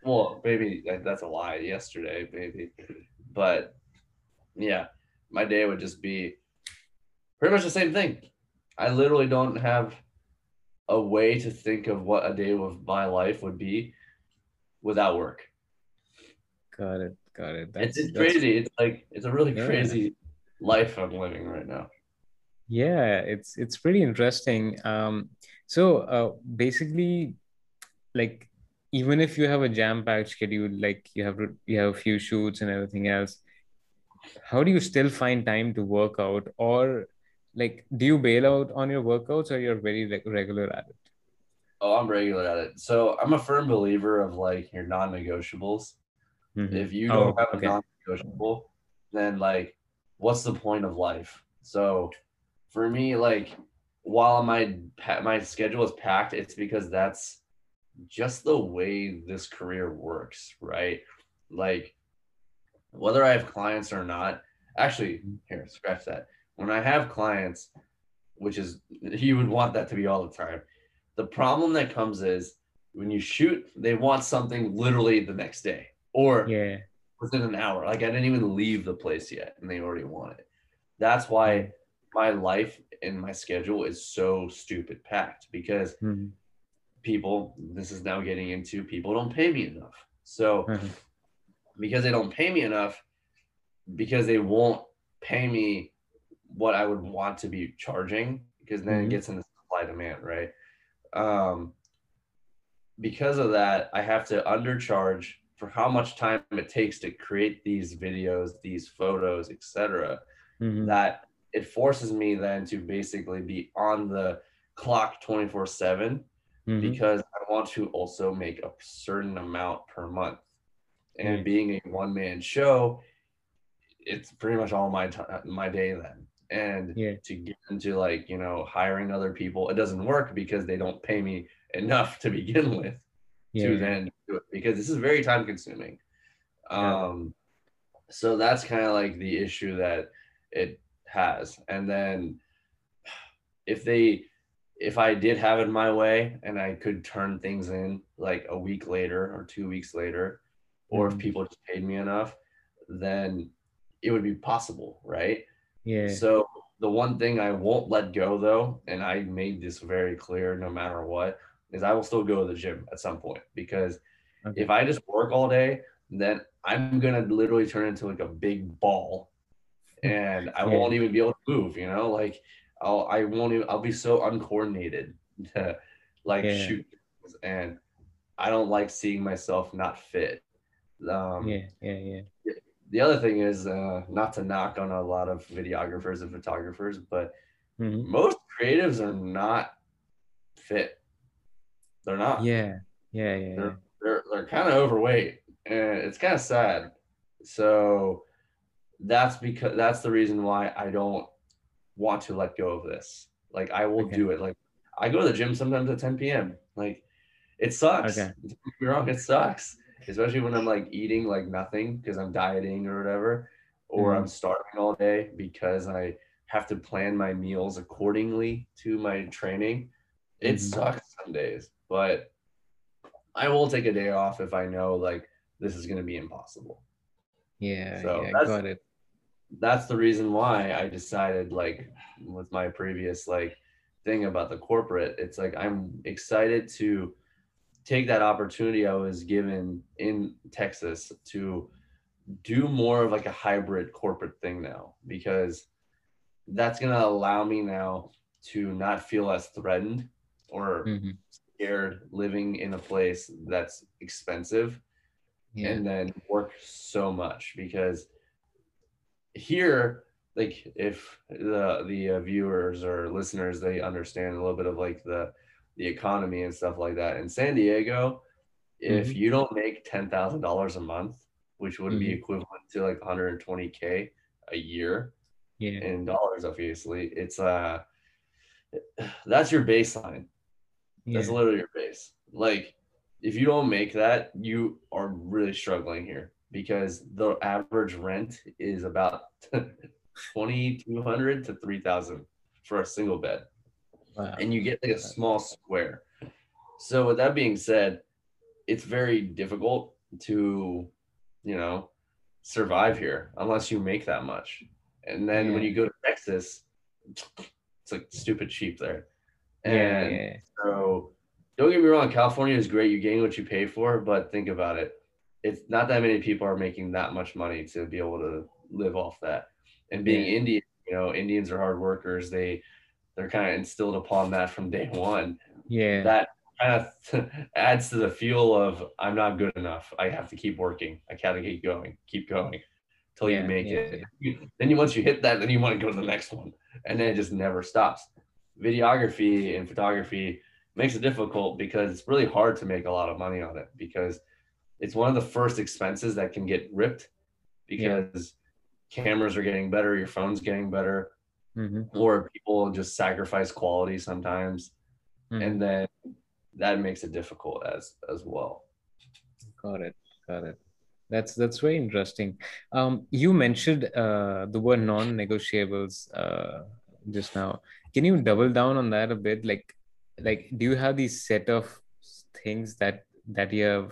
[SPEAKER 2] Well, maybe that's a lie. Yesterday, maybe, but yeah, my day would just be pretty much the same thing. I literally don't have a way to think of what a day of my life would be without work.
[SPEAKER 1] Got it. Got it.
[SPEAKER 2] That's, it's, it's crazy. It's like it's a really yeah. crazy life I'm living right now.
[SPEAKER 1] Yeah, it's it's pretty interesting. Um, so uh, basically, like even if you have a jam-packed schedule, like you have you have a few shoots and everything else, how do you still find time to work out, or like do you bail out on your workouts, or you're very re- regular at it?
[SPEAKER 2] Oh, I'm regular at it. So I'm a firm believer of like your non-negotiables. Mm-hmm. If you don't oh, have okay. a non-negotiable, then like, what's the point of life? So, for me, like, while my my schedule is packed, it's because that's just the way this career works, right? Like, whether I have clients or not. Actually, here, scratch that. When I have clients, which is you would want that to be all the time. The problem that comes is when you shoot, they want something literally the next day or
[SPEAKER 1] yeah
[SPEAKER 2] within an hour. Like I didn't even leave the place yet, and they already want it. That's why my life and my schedule is so stupid packed because mm-hmm. People. This is now getting into people don't pay me enough. So mm-hmm. because they don't pay me enough, because they won't pay me what I would want to be charging, because then mm-hmm. it gets into supply demand, right? Um, because of that, I have to undercharge for how much time it takes to create these videos, these photos, etc. Mm-hmm. That it forces me then to basically be on the clock 24 7 mm-hmm. because I want to also make a certain amount per month. And mm-hmm. being a one man show, it's pretty much all my time, my day then. And yeah. to get into like, you know, hiring other people, it doesn't work because they don't pay me enough to begin with yeah. to then do it because this is very time consuming. Um, so that's kind of like the issue that it has. And then if they, if I did have it my way and I could turn things in like a week later or two weeks later, or mm-hmm. if people just paid me enough, then it would be possible, right?
[SPEAKER 1] Yeah.
[SPEAKER 2] So the one thing I won't let go though, and I made this very clear no matter what, is I will still go to the gym at some point because okay. if I just work all day, then I'm gonna literally turn into like a big ball, and I yeah. won't even be able to move. You know, like I'll I won't even I'll be so uncoordinated to like yeah. shoot, and I don't like seeing myself not fit.
[SPEAKER 1] Um, yeah, yeah, yeah.
[SPEAKER 2] The other thing is uh, not to knock on a lot of videographers and photographers, but mm-hmm. most creatives are not fit they're not.
[SPEAKER 1] Yeah. Yeah. Yeah.
[SPEAKER 2] They're they're, they're kind of overweight, and it's kind of sad. So that's because that's the reason why I don't want to let go of this. Like I will okay. do it. Like I go to the gym sometimes at 10 p.m. Like it sucks. Okay. Don't get me wrong, it sucks. Especially when I'm like eating like nothing because I'm dieting or whatever, or mm-hmm. I'm starving all day because I have to plan my meals accordingly to my training. It mm-hmm. sucks some days but I will take a day off if I know like this is going to be impossible.
[SPEAKER 1] Yeah, so yeah, that's, got it.
[SPEAKER 2] That's the reason why I decided like with my previous like thing about the corporate, it's like I'm excited to take that opportunity I was given in Texas to do more of like a hybrid corporate thing now because that's going to allow me now to not feel as threatened or
[SPEAKER 1] Mm-hmm.
[SPEAKER 2] scared living in a place that's expensive
[SPEAKER 1] Yeah.
[SPEAKER 2] and then work so much because here like if the the uh, viewers or listeners they understand a little bit of like the the economy and stuff like that in san diego if
[SPEAKER 1] Mhm.
[SPEAKER 2] you don't make $10000 a month which would be
[SPEAKER 1] Mhm.
[SPEAKER 2] equivalent to like 120k a year
[SPEAKER 1] yeah.
[SPEAKER 2] in dollars obviously it's uh that's your baseline that's
[SPEAKER 1] Yeah.
[SPEAKER 2] literally your base. Like, if you don't make that, you are really struggling here because the average rent is about twenty two hundred to three thousand for a single bed,
[SPEAKER 1] Wow.
[SPEAKER 2] and you get like a small square. So, with that being said, it's very difficult to, you know, survive here unless you make that much. And then when you go to Texas, it's like stupid cheap there.
[SPEAKER 1] yeah. Yeah.
[SPEAKER 2] so don't get me wrong, California is great. You gain what you pay for, but think about it. It's not that many people are making that much money to be able to live off that. And being
[SPEAKER 1] Yeah.
[SPEAKER 2] Indian, you know, Indians are hard workers. They they're kind of instilled upon that from day one.
[SPEAKER 1] Yeah.
[SPEAKER 2] That kind of adds to the fuel of I'm not good enough. I have to keep working. I gotta keep going, keep going till
[SPEAKER 1] Yeah,
[SPEAKER 2] you make
[SPEAKER 1] yeah,
[SPEAKER 2] it. You- Then you once you hit that, then you want to go to the next one, and then it just never stops. Videography and photography makes it difficult because it's really hard to make a lot of money on it because it's one of the first expenses that can get ripped because cameras are getting better, your phone's getting better,
[SPEAKER 1] hmm
[SPEAKER 2] or people just sacrifice quality sometimes,
[SPEAKER 1] Mm-hmm.
[SPEAKER 2] and then that makes it difficult as as well.
[SPEAKER 1] Got it. Got it. That's that's very interesting. Um, you mentioned uh, the word non-negotiables uh, just now. Can you double down on that a bit? Like, like, do you have these set of things that that you have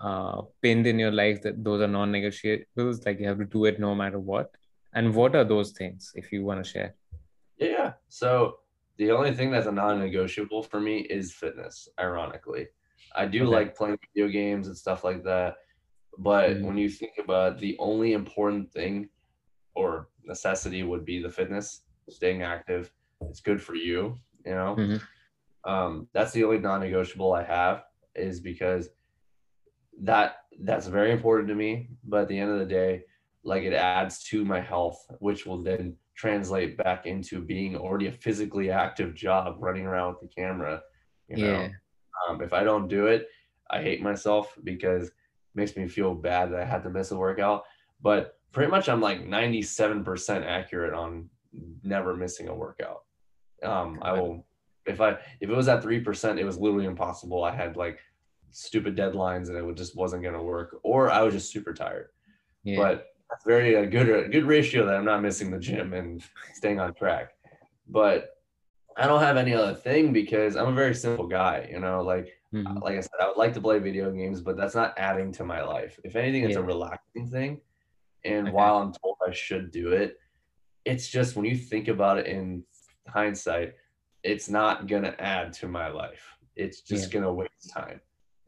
[SPEAKER 1] uh, pinned in your life that those are non-negotiables? Like you have to do it no matter what. And what are those things, if you want to share?
[SPEAKER 2] Yeah, yeah. So the only thing that's a non-negotiable for me is fitness. Ironically, I do
[SPEAKER 1] Okay.
[SPEAKER 2] like playing video games and stuff like that. But
[SPEAKER 1] Mhm.
[SPEAKER 2] when you think about the only important thing or necessity would be the fitness, staying active. It's good for you, you know.
[SPEAKER 1] Mhm.
[SPEAKER 2] Um, that's the only non-negotiable I have is because that that's very important to me. But at the end of the day, like it adds to my health, which will then translate back into being already a physically active job, running around with the camera. You know,
[SPEAKER 1] Yeah.
[SPEAKER 2] um, if I don't do it, I hate myself because it makes me feel bad that I had to miss a workout. But pretty much, I'm like 97% accurate on never missing a workout. Um, I will, if I if it was at three percent, it was literally impossible. I had like stupid deadlines and it just wasn't gonna work, or I was just super tired.
[SPEAKER 1] Yeah.
[SPEAKER 2] But very a good a good ratio that I'm not missing the gym and staying on track. But I don't have any other thing because I'm a very simple guy, you know, like
[SPEAKER 1] Mhm.
[SPEAKER 2] like I said, I would like to play video games, but that's not adding to my life. If anything, it's a relaxing thing. And
[SPEAKER 1] Okay.
[SPEAKER 2] while I'm told I should do it, it's just when you think about it in hindsight, it's not gonna add to my life. It's just gonna waste time.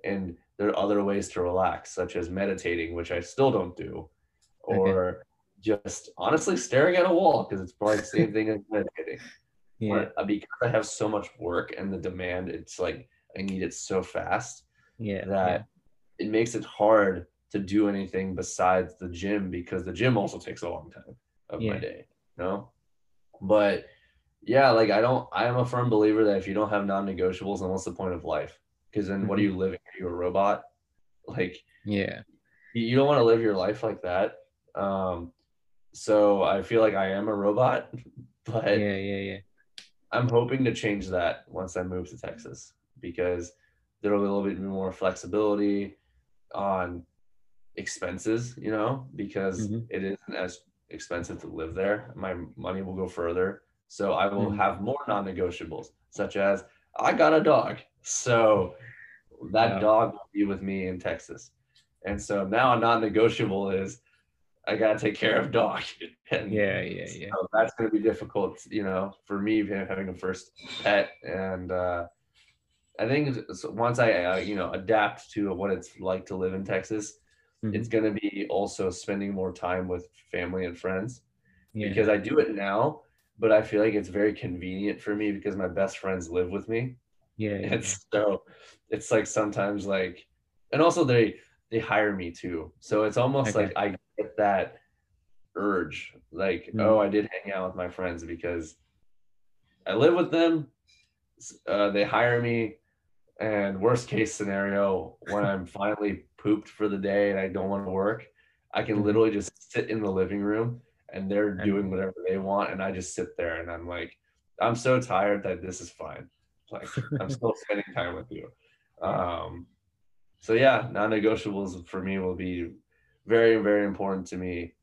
[SPEAKER 2] And there are other ways to relax, such as meditating, which I still don't do,
[SPEAKER 1] Okay.
[SPEAKER 2] or just honestly staring at a wall because it's probably the same thing as meditating.
[SPEAKER 1] yeah.
[SPEAKER 2] But uh, because I have so much work and the demand, it's like I need it so fast
[SPEAKER 1] Yeah.
[SPEAKER 2] that it makes it hard to do anything besides the gym because the gym also takes a long time of my day, you know? But yeah, like I don't, I am a firm believer that if you don't have non negotiables, then what's the point of life? Because then what are
[SPEAKER 1] Mhm.
[SPEAKER 2] you living? Are you a robot? Like,
[SPEAKER 1] Yeah.
[SPEAKER 2] you- don't want to live your life like that. Um, so I feel like I am a robot, but
[SPEAKER 1] Yeah. Yeah. Yeah.
[SPEAKER 2] I'm hoping to change that once I move to Texas because there'll be a little bit more flexibility on expenses, you know, because
[SPEAKER 1] Mhm.
[SPEAKER 2] it isn't as expensive to live there. My money will go further. So I will
[SPEAKER 1] Mhm.
[SPEAKER 2] have more non negotiables, such as I got a dog. So that
[SPEAKER 1] Yeah.
[SPEAKER 2] dog will be with me in Texas. And so now a non negotiable is I got to take care of dog. And
[SPEAKER 1] Yeah. Yeah. Yeah.
[SPEAKER 2] so that's going to be difficult, you know, for me having a first pet. And uh, I think once I, uh, you know, adapt to what it's like to live in Texas, mm-hmm. it's going to be also spending more time with family and friends
[SPEAKER 1] yeah.
[SPEAKER 2] because I do it now, but I feel like it's very convenient for me because my best friends live with me.
[SPEAKER 1] Yeah.
[SPEAKER 2] And so it's like sometimes like, and also they, they hire me too. So it's almost okay. like I get that urge, like, mm. oh, I did hang out with my friends because I live with them. Uh, they hire me. And worst case scenario, when I'm finally pooped for the day and I don't want to work, I can mm-hmm. literally just sit in the living room and they're doing whatever they want. And I just sit there and I'm like, I'm so tired that this is fine. Like I'm still spending time with you. Um, so yeah, non-negotiables for me will be very, very important to me,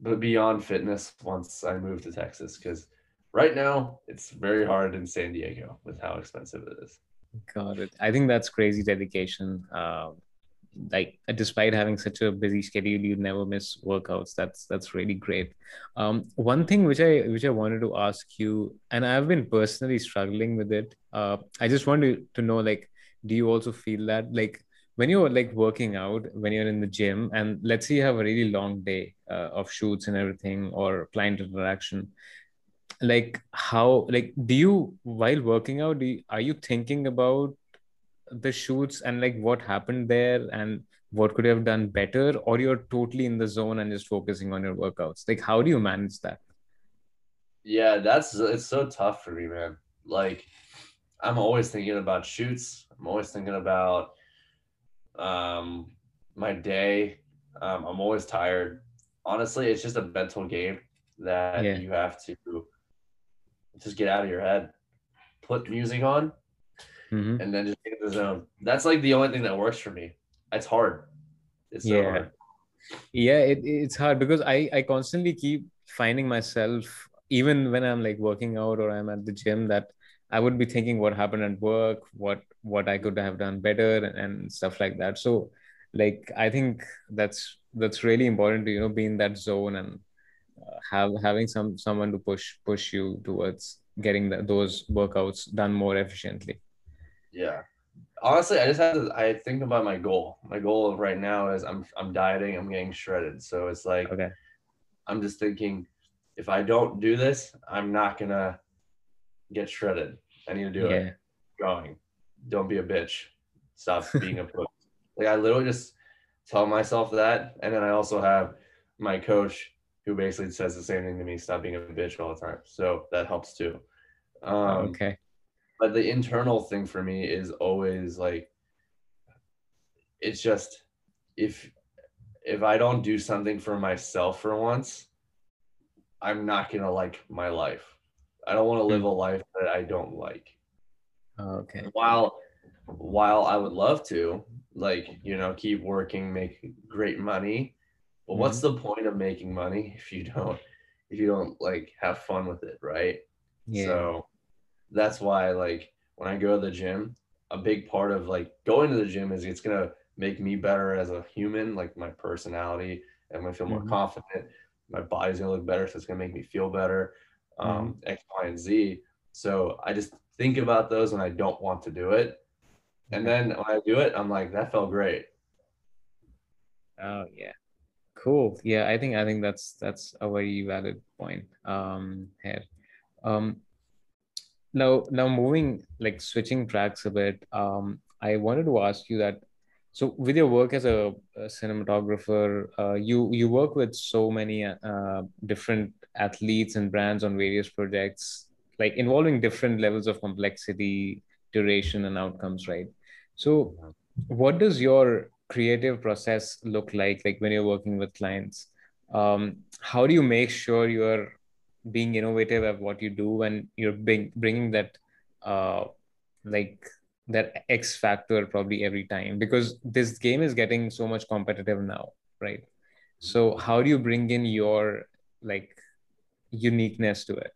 [SPEAKER 2] but beyond fitness once I move to Texas, because right now it's very hard in San Diego with how expensive it is.
[SPEAKER 1] Got it. I think that's crazy dedication. Um, like despite having such a busy schedule you never miss workouts. That's that's really great. Um, one thing which i which i wanted to ask you and i've been personally struggling with it uh, i just wanted to know like do you also feel that like when you're like working out when you're in the gym and let's say you have a really long day uh, of shoots and everything or client interaction like how like do you while working out you, are you thinking about the shoots and like what happened there and what could you have done better or you're totally in the zone and just focusing on your workouts? Like how do you manage that?
[SPEAKER 2] Yeah that's it's so tough for me man. Like i'm always thinking about shoots. I'm always thinking about um my day. Um, i'm always tired. Honestly it's just a mental game that yeah. you have to just get out of your head. Put music on mm-hmm. and then just get in the zone. That's like the only thing that works for me. It's hard. It's so
[SPEAKER 1] yeah.
[SPEAKER 2] hard.
[SPEAKER 1] Yeah, it, it's hard because I I constantly keep finding myself even when I'm like working out or I'm at the gym that I would be thinking what happened at work, what what I could have done better and, and stuff like that. So like I think that's that's really important to you know be in that zone and uh, have having some someone to push push you towards getting the, those workouts done more efficiently
[SPEAKER 2] yeah. Honestly, I just have to I think about my goal. My goal right now is I'm I'm dieting, I'm getting shredded. So it's like
[SPEAKER 1] okay.
[SPEAKER 2] I'm just thinking if I don't do this, I'm not gonna get shredded. I need to do yeah. it. Going. Don't be a bitch. Stop being a puss. Like I literally just tell myself that. And then I also have my coach who basically says the same thing to me, stop being a bitch all the time. So that helps too. Um,
[SPEAKER 1] okay
[SPEAKER 2] but the internal thing for me is always like it's just if if I don't do something for myself for once, I'm not gonna like my life. I don't want to live a hmm. life that I don't like.
[SPEAKER 1] Oh, okay.
[SPEAKER 2] While while I would love to, like, you know, keep working, make great money. But mm-hmm. what's the point of making money if you don't if you don't like have fun with it, right?
[SPEAKER 1] Yeah.
[SPEAKER 2] So that's why like when I go to the gym, a big part of like going to the gym is it's gonna make me better as a human, like my personality. I'm gonna feel more mm-hmm. confident. My body's gonna look better, so it's gonna make me feel better. Um, mm-hmm. X, Y, and Z. So I just think about those when I don't want to do it, and then when I do it, I'm like, that felt great.
[SPEAKER 1] Oh yeah, cool. Yeah, I think I think that's that's a very valid point. Um, here, um, now now moving like switching tracks a bit um i wanted to ask you that so with your work as a, a cinematographer uh, you you work with so many uh, different athletes and brands on various projects like involving different levels of complexity duration and outcomes right? So what does your creative process look like like when you're working with clients? Um, how do you make sure you're being innovative at what you do and you're bring, bringing that uh, like that x factor probably every time because this game is getting so much competitive now right? So how do you bring in your like uniqueness to it?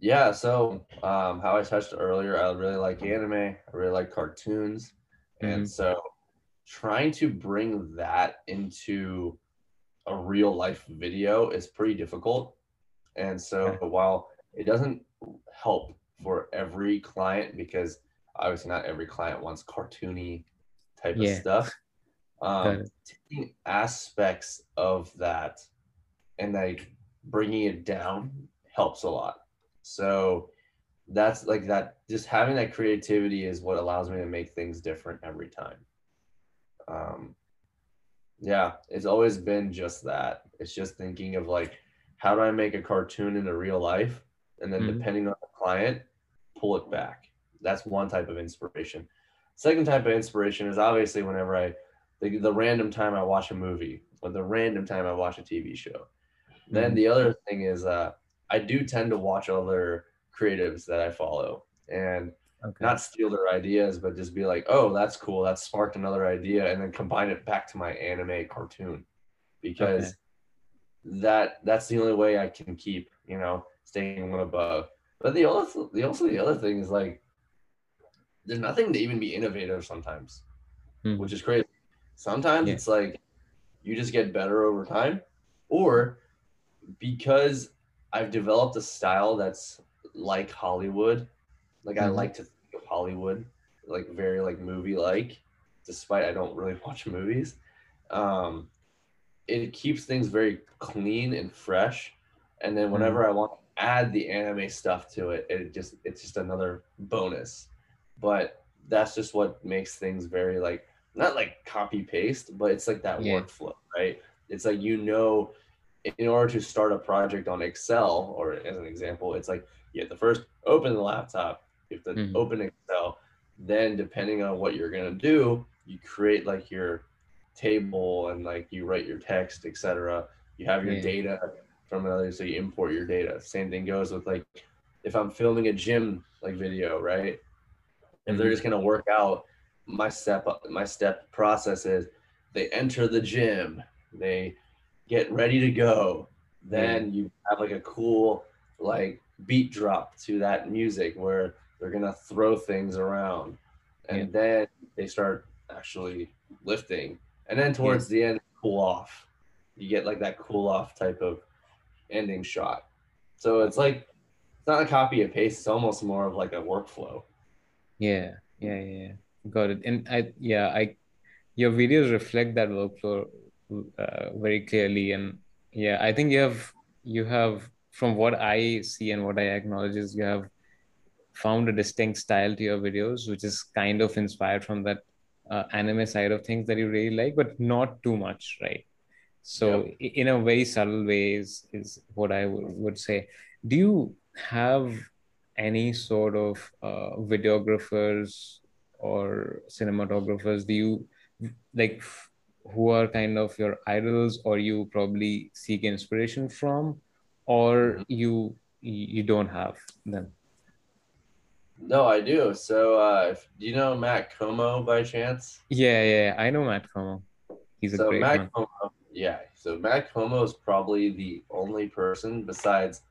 [SPEAKER 2] Yeah so um, how i touched earlier i really like anime i really like cartoons mm-hmm. and so trying to bring that into a real life video is pretty difficult and so okay. while it doesn't help for every client because obviously not every client wants cartoony type yeah. of stuff. Um, taking aspects of that and like bringing it down helps a lot. So that's like that. Just having that creativity is what allows me to make things different every time. Um, yeah, it's always been just that. It's just thinking of like, how do I make a cartoon into real life? And then mm-hmm. depending on the client, pull it back. That's one type of inspiration. Second type of inspiration is obviously whenever I, the, the random time I watch a movie or the random time I watch a TV show. Mm-hmm. Then the other thing is uh, I do tend to watch other creatives that I follow and okay. not steal their ideas, but just be like, oh, that's cool. That sparked another idea, and then combine it back to my anime cartoon because okay. That that's the only way I can keep you know staying one above. But the also the also the other thing is like there's nothing to even be innovative sometimes, hmm. which is crazy. Sometimes yeah. it's like you just get better over time, or because I've developed a style that's like Hollywood. Like mm-hmm. I like to think of Hollywood, like very like movie like, despite I don't really watch movies. Um, it keeps things very clean and fresh. And then whenever mm-hmm. I want to add the anime stuff to it, it just it's just another bonus. But that's just what makes things very like not like copy paste, but it's like that yeah. workflow, right? It's like you know in order to start a project on Excel, or as an example, it's like you have to first open the laptop, you have to mm-hmm. open Excel, then depending on what you're gonna do, you create like your table and like you write your text, etc. You have your yeah. data from another, so you import your data. Same thing goes with like if I'm filming a gym like video, right? If mm-hmm. they're just gonna work out, my step my step process is they enter the gym, they get ready to go. Then you have like a cool like beat drop to that music where they're gonna throw things around, and yeah. then they start actually lifting, and then towards yeah. the end cool off. You get like that cool off type of ending shot. So it's like it's not a copy and paste. It's almost more of like a workflow.
[SPEAKER 1] Yeah, yeah, yeah. Got it. And I yeah I your videos reflect that workflow uh, very clearly and yeah i think you have you have from what i see and what i acknowledge is you have found a distinct style to your videos which is kind of inspired from that uh, anime side of things that you really like but not too much right so yep. in a very subtle ways is what I w- would say do you have any sort of uh, videographers or cinematographers do you like who are kind of your idols or you probably seek inspiration from or mm-hmm. you you don't have them
[SPEAKER 2] no i do. So uh do you know matt komo by chance?
[SPEAKER 1] Yeah yeah i know matt komo. He's a so great matt
[SPEAKER 2] komo, yeah. So matt komo is probably the only person besides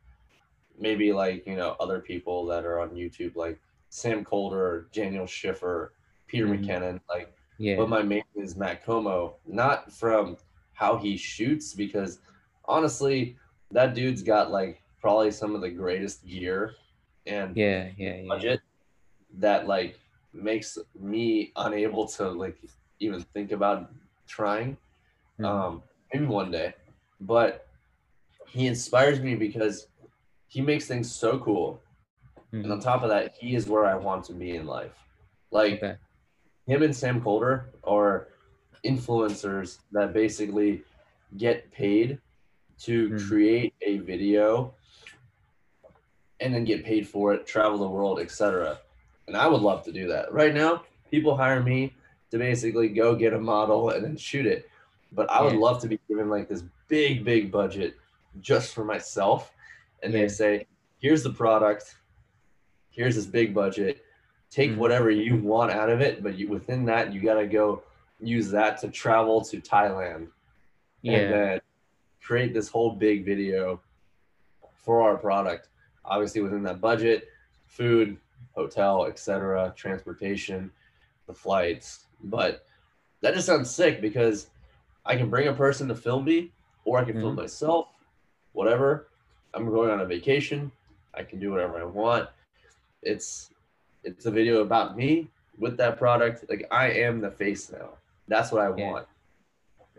[SPEAKER 2] maybe like you know other people that are on youtube like sam kolder daniel schiffer peter mm-hmm. mckinnon like yeah. But my main is Matt Komo, not from how he shoots, because honestly, that dude's got like probably some of the greatest gear and
[SPEAKER 1] yeah, yeah, yeah. budget
[SPEAKER 2] that like makes me unable to like even think about trying. Mm-hmm. Um, maybe one day, but he inspires me because he makes things so cool. Mm-hmm. And on top of that, he is where I want to be in life. Like okay him and Sam Kolder are influencers that basically get paid to mm. create a video and then get paid for it, travel the world, etc. And I would love to do that. Right now, people hire me to basically go get a model and then shoot it. But I would yeah. love to be given like this big, big budget just for myself. And yeah. they say, here's the product, here's this big budget take mm-hmm. whatever you want out of it, but you, within that, you got to go use that to travel to Thailand yeah. and then create this whole big video for our product. Obviously, within that budget, food, hotel, etc., transportation, the flights. But that just sounds sick because I can bring a person to film me, or I can mm-hmm. film myself, whatever. I'm going on a vacation. I can do whatever I want. It's it's a video about me with that product. Like I am the face now. That's what I yeah. want.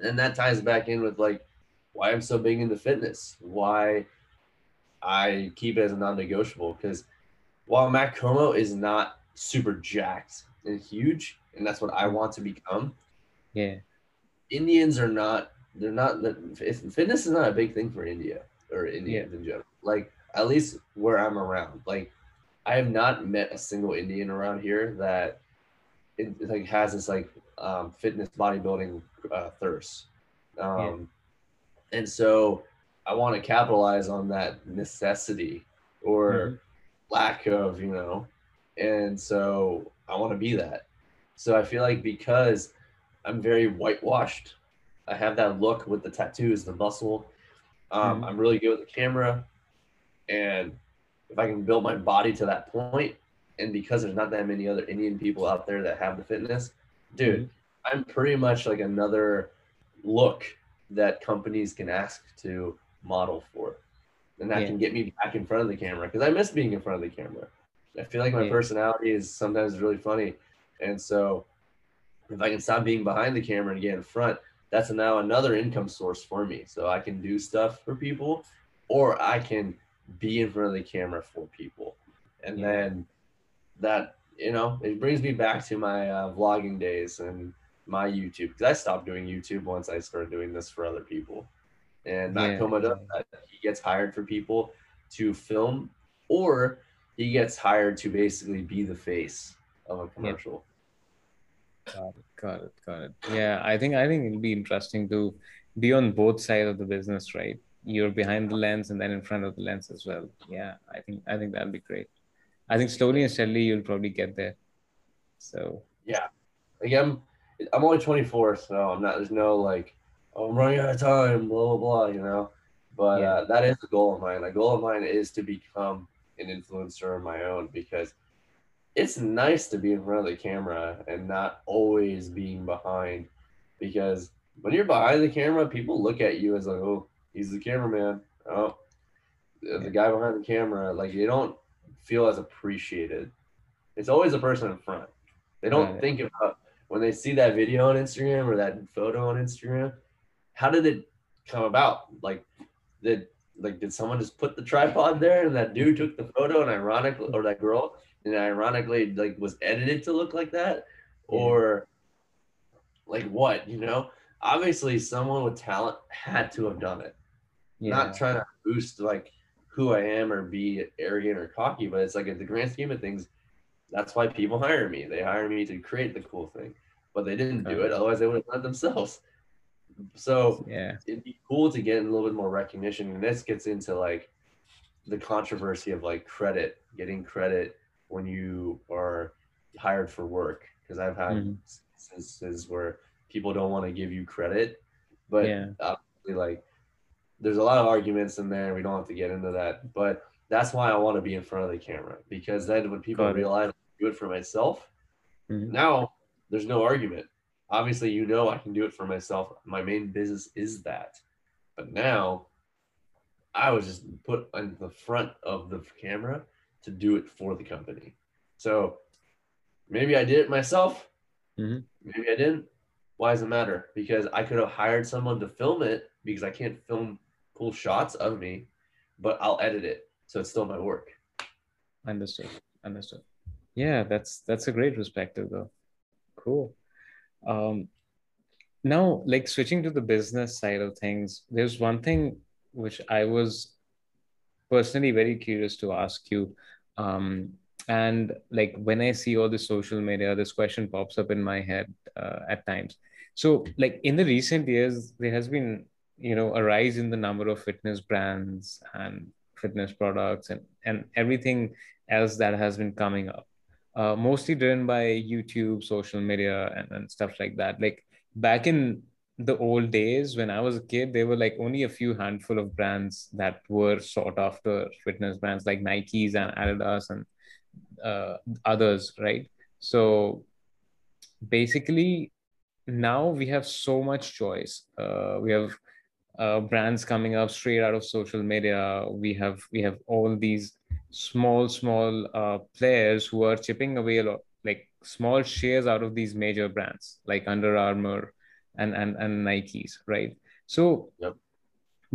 [SPEAKER 2] And that ties back in with like why I'm so big into fitness, why I keep it as a non-negotiable. Because while Matt Komo is not super jacked and huge, and that's what I want to become.
[SPEAKER 1] Yeah.
[SPEAKER 2] Indians are not. They're not. Fitness is not a big thing for India or Indians yeah. in general. Like at least where I'm around. Like I have not met a single Indian around here that it, it like has this like um, fitness bodybuilding uh, thirst. Um, yeah. And so I want to capitalize on that necessity or mm-hmm. lack of, you know, and so I want to be that. So I feel like because I'm very whitewashed, I have that look with the tattoos, the muscle. Um, mm-hmm. I'm really good with the camera, and if I can build my body to that point, and because there's not that many other Indian people out there that have the fitness, dude, mm-hmm. I'm pretty much like another look that companies can ask to model for, and that yeah. can get me back in front of the camera because I miss being in front of the camera. I feel like my yeah. personality is sometimes really funny, and so if I can stop being behind the camera and get in front, that's now another income source for me. So I can do stuff for people, or I can be in front of the camera for people, and yeah. then that you know it brings me back to my uh, vlogging days and my YouTube because I stopped doing YouTube once I started doing this for other people. And Matt yeah. does that. He gets hired for people to film, or he gets hired to basically be the face of a commercial.
[SPEAKER 1] Got it, got it, got it. Yeah, I think I think it'll be interesting to be on both sides of the business, right? You're behind the lens and then in front of the lens as well. Yeah, I think I think that'll be great. I think slowly and steadily you'll probably get there. So
[SPEAKER 2] yeah, again, I'm only 24, so I'm not. There's no like, I'm running out of time, blah blah blah. You know, but yeah. uh, that is a goal of mine. A goal of mine is to become an influencer of my own because it's nice to be in front of the camera and not always being behind because when you're behind the camera, people look at you as like, oh, he's the cameraman. Oh, the guy behind the camera. Like you don't feel as appreciated. It's always the person in front. They don't right. think about when they see that video on Instagram or that photo on Instagram. How did it come about? Like, did like did someone just put the tripod there and that dude took the photo and ironically or that girl and ironically like was edited to look like that? Or like what you know? Obviously someone with talent had to have done it. Yeah. not trying to boost like who i am or be arrogant or cocky but it's like at the grand scheme of things that's why people hire me. They hire me to create the cool thing but they didn't do it uh-huh. otherwise they would have done it themselves so
[SPEAKER 1] yeah
[SPEAKER 2] it'd be cool to get a little bit more recognition and this gets into like the controversy of like credit getting credit when you are hired for work because I've had mm-hmm. instances where people don't want to give you credit, but yeah. obviously, like there's a lot of arguments in there. We don't have to get into that, but that's why I want to be in front of the camera because then when people realize I do it for myself, mm-hmm. now there's no argument. Obviously, you know I can do it for myself. My main business is that, but now I was just put in the front of the camera to do it for the company. So maybe I did it myself.
[SPEAKER 1] Mm-hmm.
[SPEAKER 2] Maybe I didn't. Why does it matter? Because I could have hired someone to film it because I can't film cool shots of me, but I'll edit it. So it's still my work.
[SPEAKER 1] Understood. Understood. Yeah, that's that's a great perspective though. Cool. Um now like switching to the business side of things, there's one thing which I was personally very curious to ask you. Um, and like when i see all the social media this question pops up in my head uh, at times. So like in the recent years there has been you know a rise in the number of fitness brands and fitness products and and everything else that has been coming up uh, mostly driven by youtube social media and, and stuff like that like back in the old days when I was a kid, there were like only a few handful of brands that were sought after fitness brands like Nikes and Adidas and uh, others, right? So basically, now we have so much choice. Uh, we have uh, brands coming up straight out of social media. We have we have all these small small uh, players who are chipping away a lot, like small shares out of these major brands like Under Armour and and and Nikes, right? So
[SPEAKER 2] Yep.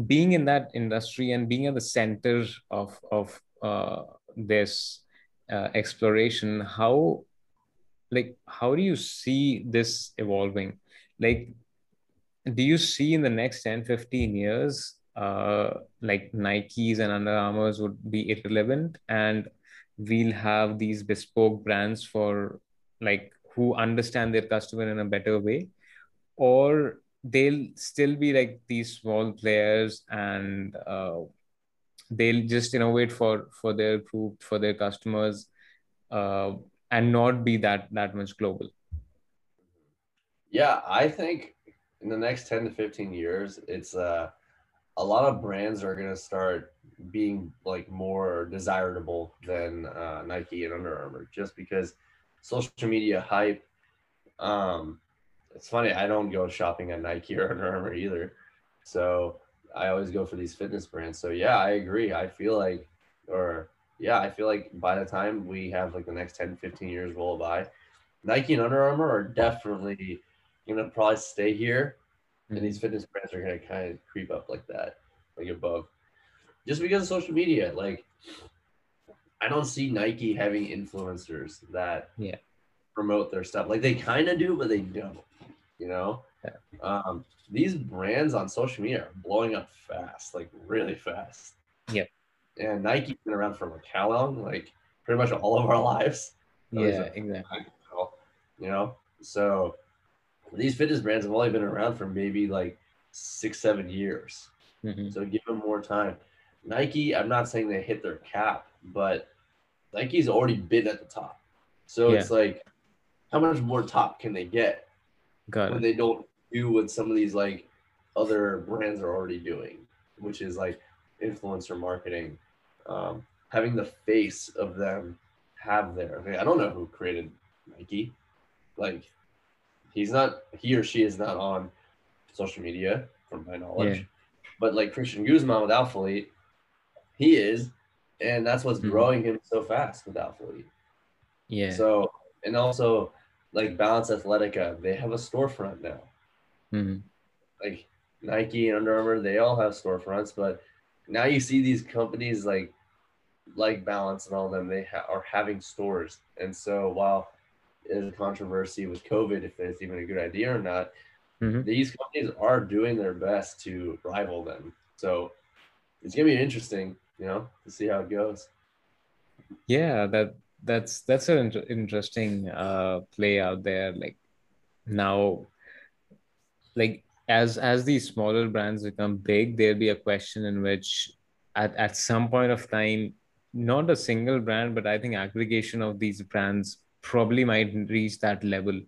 [SPEAKER 1] being in that industry and being at the center of of uh, this uh, exploration, how like how do you see this evolving? Like, do you see in the next 10, 15 years, uh, like Nikes and Under Armours would be irrelevant. And we'll have these bespoke brands for like who understand their customer in a better way. Or they'll still be like these small players and uh, they'll just innovate for for their group for their customers uh, and not be that that much global.
[SPEAKER 2] Yeah, I think in the next 10 to 15 years, it's uh, a lot of brands are going to start being like more desirable than uh, Nike and Under Armour just because social media hype. Um, it's funny, I don't go shopping at Nike or Under Armour either. So I always go for these fitness brands. So yeah, I agree. I feel like, or yeah, I feel like by the time we have like the next 10, 15 years roll by, Nike and Under Armour are definitely going to probably stay here. And these fitness brands are going to kind of creep up like that, like above. Just because of social media. Like, I don't see Nike having influencers that
[SPEAKER 1] Yeah.
[SPEAKER 2] promote their stuff. Like, they kind of do, but they don't, you know?
[SPEAKER 1] Yeah.
[SPEAKER 2] Um, these brands on social media are blowing up fast, like really fast.
[SPEAKER 1] Yep.
[SPEAKER 2] And Nike's been around for like how long? Like pretty much all of our lives.
[SPEAKER 1] Yeah exactly
[SPEAKER 2] you know so these fitness brands have only been around for maybe like six seven years.
[SPEAKER 1] Mhm.
[SPEAKER 2] so give them more time. Nike i'm not saying they hit their cap but nike's already been at the top. So it's like how much more top can they get
[SPEAKER 1] got
[SPEAKER 2] when
[SPEAKER 1] it.
[SPEAKER 2] they don't do what some of these like other brands are already doing which is like influencer marketing um, having the face of them have their I, mean, I don't know who created nike. Like he's not he or she is not on social media from my knowledge
[SPEAKER 1] Yeah.
[SPEAKER 2] but like christian guzman with Alphalete, he is and that's what's
[SPEAKER 1] Mhm.
[SPEAKER 2] growing him so fast with Alphalete.
[SPEAKER 1] yeah
[SPEAKER 2] so and also like balance athletica they have a storefront now
[SPEAKER 1] Mhm.
[SPEAKER 2] like Nike and Under Armour, they all have storefronts, but now you see these companies like like Balance and all of them, they ha- are having stores. And so while a controversy with COVID if it's even a good idea or not,
[SPEAKER 1] Mhm.
[SPEAKER 2] these companies are doing their best to rival them. So it's gonna be interesting, you know, to see how it goes.
[SPEAKER 1] yeah that that's that's an interesting uh play out there like now like as as these smaller brands become big there'll be a question in which at, at some point of time not a single brand but i think aggregation of these brands probably might reach that level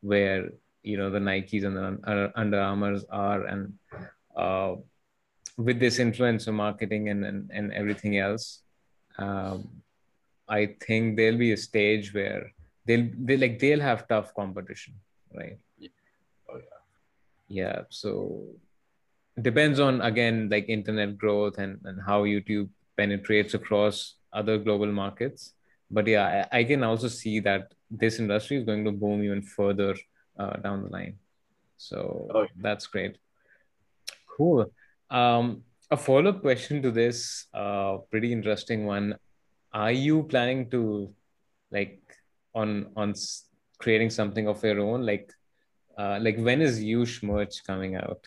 [SPEAKER 1] where you know the nikes and the Un- under armours are and uh, with this influencer marketing and and, and everything else um, I think there'll be a stage where they'll they like they'll have tough competition, right?
[SPEAKER 2] Oh, yeah.
[SPEAKER 1] Yeah. So depends on again like internet growth and and how YouTube penetrates across other global markets. But yeah, I, I can also see that this industry is going to boom even further uh, down the line. So
[SPEAKER 2] Oh, yeah.
[SPEAKER 1] that's great. Cool. Um, a follow-up question to this, uh, pretty interesting one. Are you planning to like on on creating something of your own? Like, uh, like when is Yush merch coming out?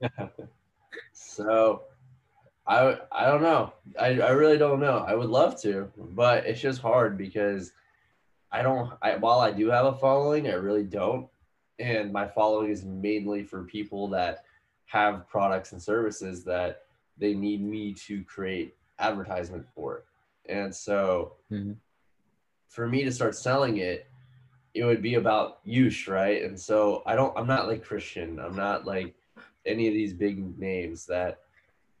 [SPEAKER 2] So I I don't know. I, I really don't know. I would love to, but it's just hard because I don't I while I do have a following, I really don't. And my following is mainly for people that have products and services that they need me to create advertisement for. And so
[SPEAKER 1] Mhm.
[SPEAKER 2] for me to start selling it, it would be about use, right? And so I don't I'm not like Christian. I'm not like any of these big names that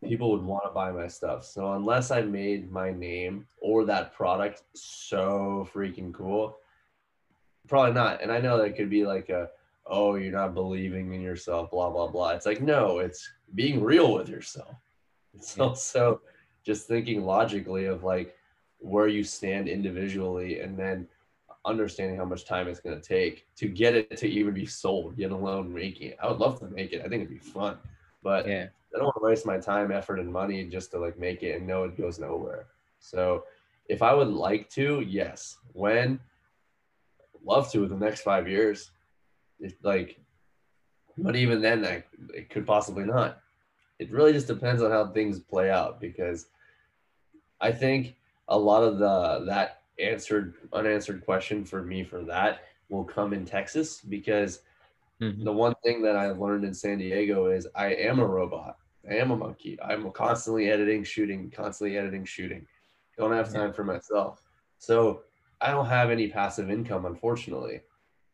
[SPEAKER 2] people would want to buy my stuff. So unless I made my name or that product so freaking cool, probably not. And I know that could be like a, oh, you're not believing in yourself, blah blah blah. It's like no, it's being real with yourself. It's
[SPEAKER 1] Yeah.
[SPEAKER 2] also just thinking logically of like where you stand individually, and then understanding how much time it's going to take to get it to even be sold, let alone making it. I would love to make it. I think it'd be fun, but
[SPEAKER 1] Yeah.
[SPEAKER 2] I don't want to waste my time, effort, and money just to like make it and know it goes nowhere. So if I would like to, yes. When? Love to within the next five years. If like, but even then, I, it could possibly not. It really just depends on how things play out because I think a lot of the that answered unanswered question for me for that will come in Texas because
[SPEAKER 1] Mhm.
[SPEAKER 2] the one thing that I learned in San Diego is I am a robot. I am a monkey. I'm constantly editing, shooting, constantly editing, shooting. Don't have time for myself. So I don't have any passive income, unfortunately.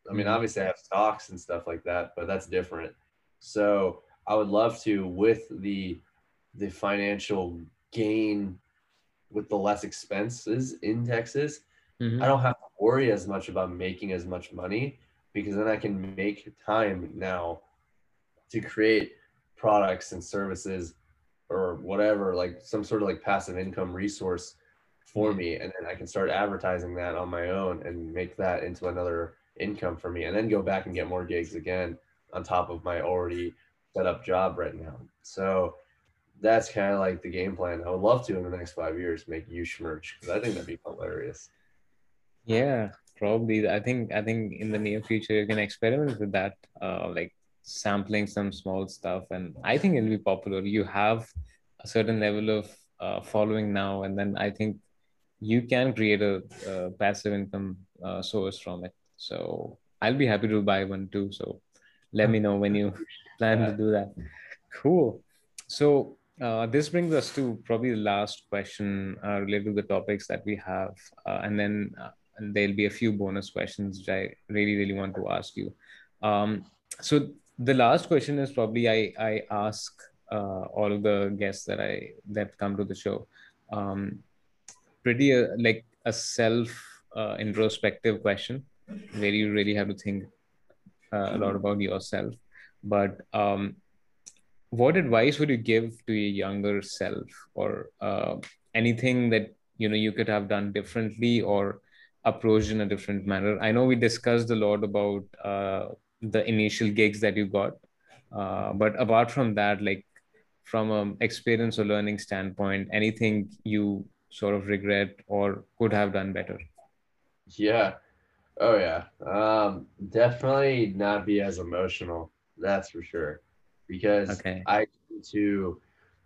[SPEAKER 2] I mean,
[SPEAKER 1] Mhm.
[SPEAKER 2] obviously I have stocks and stuff like that, but that's different. So I would love to, with the the financial gain, with the less expenses in Texas,
[SPEAKER 1] Mhm.
[SPEAKER 2] I don't have to worry as much about making as much money because then I can make time now to create products and services or whatever, like some sort of like passive income resource for
[SPEAKER 1] mm-hmm.
[SPEAKER 2] me. And then I can start advertising that on my own and make that into another income for me and then go back and get more gigs again on top of my already set up job right now. So that's kind of like the game plan. I would love to in the next five years make Yush merch because I think that'd be hilarious.
[SPEAKER 1] Yeah, probably. I think I think in the near future you can experiment with that, uh, like sampling some small stuff, and I think it'll be popular. You have a certain level of uh, following now, and then I think you can create a, uh passive income uh, source from it. So I'll be happy to buy one too. So let me know when you plan to do that. Cool. So uh, this brings us to probably the last question uh, related to the topics that we have, uh, and then uh, there'll be a few bonus questions which I really really want to ask you. Um, so the last question is probably I I ask uh, all of the guests that I that come to the show, um, pretty uh, like a self uh, introspective question where you really have to think uh, a lot about yourself. But um, what advice would you give to your younger self, or uh, anything that you know you could have done differently or approached in a different manner? I know we discussed a lot about uh, the initial gigs that you got, uh, but apart from that, like from an experience or learning standpoint, anything you sort of regret or could have done better?
[SPEAKER 2] Yeah. Oh yeah. Um, definitely not be as emotional. That's for sure. Because
[SPEAKER 1] Okay.
[SPEAKER 2] I to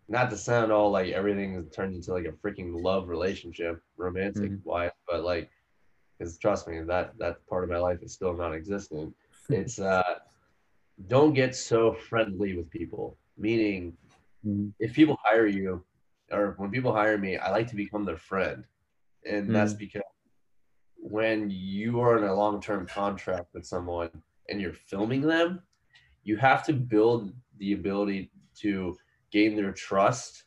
[SPEAKER 2] not to sound all like everything turns into like a freaking love relationship, romantic
[SPEAKER 1] Mhm.
[SPEAKER 2] wise, but like because trust me, that that part of my life is still non-existent. It's uh don't get so friendly with people. Meaning
[SPEAKER 1] Mhm.
[SPEAKER 2] if people hire you or when people hire me, I like to become their friend. And that's because when you are in a long-term contract with someone and you're filming them, you have to build the ability to gain their trust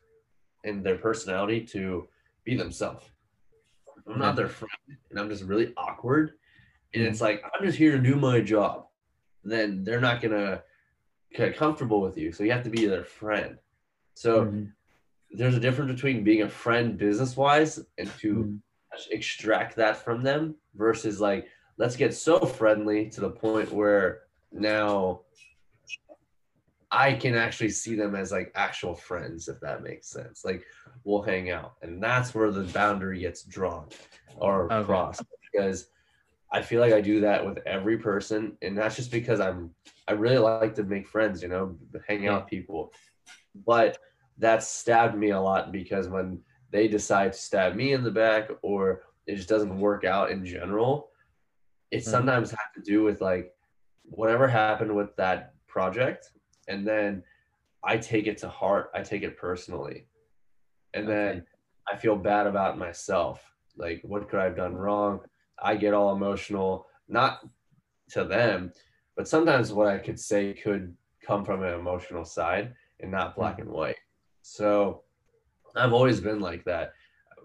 [SPEAKER 2] and their personality to be themselves. I'm not their friend and I'm just really awkward, and it's like I'm just here to do my job, then they're not gonna get comfortable with you. So you have to be their friend. So
[SPEAKER 1] Mhm.
[SPEAKER 2] there's a difference between being a friend business wise and to
[SPEAKER 1] Mhm.
[SPEAKER 2] extract that from them versus like let's get so friendly to the point where now I can actually see them as like actual friends, if that makes sense. Like we'll hang out, and that's where the boundary gets drawn or
[SPEAKER 1] Okay.
[SPEAKER 2] crossed because I feel like I do that with every person, and that's just because I'm I really like to make friends, you know, hang out with people, but that's stabbed me a lot because when they decide to stab me in the back or it just doesn't work out in general, it
[SPEAKER 1] Mhm.
[SPEAKER 2] sometimes has to do with like whatever happened with that project and then I take it to heart. I take it personally. And then
[SPEAKER 1] Okay.
[SPEAKER 2] I feel bad about myself. Like, what could I have done wrong? I get all emotional, not to them, but sometimes what I could say could come from an emotional side and not black and white. So I've always been like that.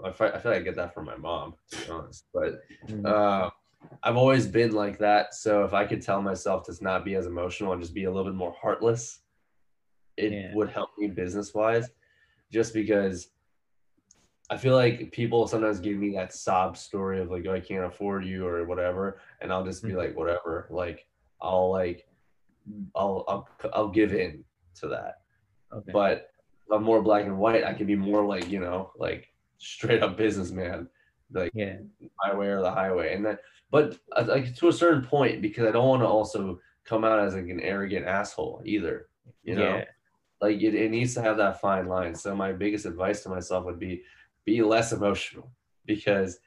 [SPEAKER 2] I feel like I get that from my mom, to be honest. But
[SPEAKER 1] Mhm.
[SPEAKER 2] uh, I've always been like that. So if I could tell myself to not be as emotional and just be a little bit more heartless, it
[SPEAKER 1] Yeah.
[SPEAKER 2] would help me business wise. Just because I feel like people sometimes give me that sob story of like, oh, I can't afford you or whatever, and I'll just be
[SPEAKER 1] Mhm.
[SPEAKER 2] like, whatever. Like, I'll like, I'll I'll I'll give in to that.
[SPEAKER 1] Okay.
[SPEAKER 2] But if I'm more black and white, I can be more like you know, like straight up businessman, like
[SPEAKER 1] yeah.
[SPEAKER 2] my way or the highway, and then but uh, like to a certain point because I don't want to also come out as like an arrogant asshole either. You know,
[SPEAKER 1] Yeah.
[SPEAKER 2] like it, it needs to have that fine line. So my biggest advice to myself would be be less emotional because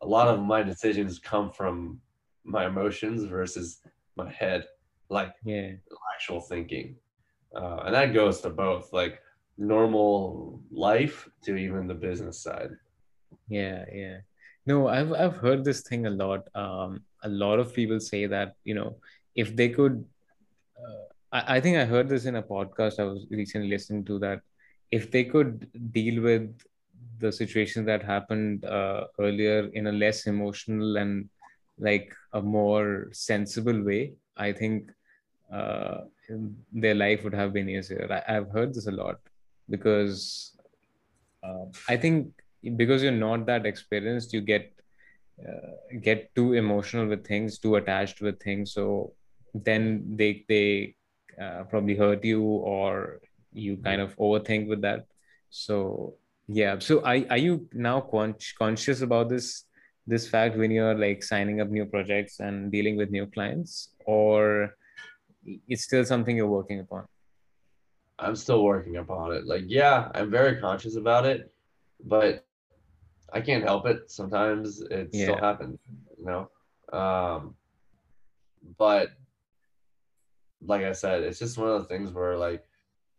[SPEAKER 2] a lot of my decisions come from my emotions versus my head, like
[SPEAKER 1] Yeah.
[SPEAKER 2] actual thinking. Uh, and that goes to both like normal life to even the business side.
[SPEAKER 1] Yeah, yeah. No, I've I've heard this thing a lot. Um, a lot of people say that, you know, if they could, uh, I, I think I heard this in a podcast I was recently listening to that if they could deal with the situation that happened uh, earlier in a less emotional and like a more sensible way, I think uh, their life would have been easier. I, I've heard this a lot because uh, I think because you're not that experienced, you get uh, get too emotional with things, too attached with things. So then they they uh, probably hurt you, or you kind of overthink with that. So yeah. So are are you now con- conscious about this this fact when you're like signing up new projects and dealing with new clients, or it's still something you're working upon?
[SPEAKER 2] I'm still working upon it. Like, yeah, I'm very conscious about it, but I can't help it. Sometimes it still happens, you know. Um, but like I said, it's just one of the things where like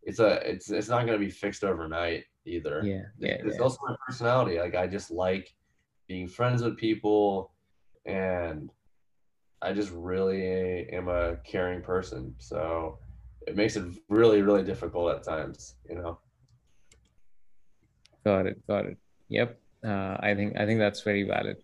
[SPEAKER 2] it's a it's it's not gonna be fixed overnight either.
[SPEAKER 1] Yeah, yeah,
[SPEAKER 2] It's
[SPEAKER 1] yeah.
[SPEAKER 2] also my personality. Like I just like being friends with people, and I just really am a caring person. So it makes it really really difficult at times, you know.
[SPEAKER 1] Got it. Got it. Yep. Uh, I think I think that's very valid.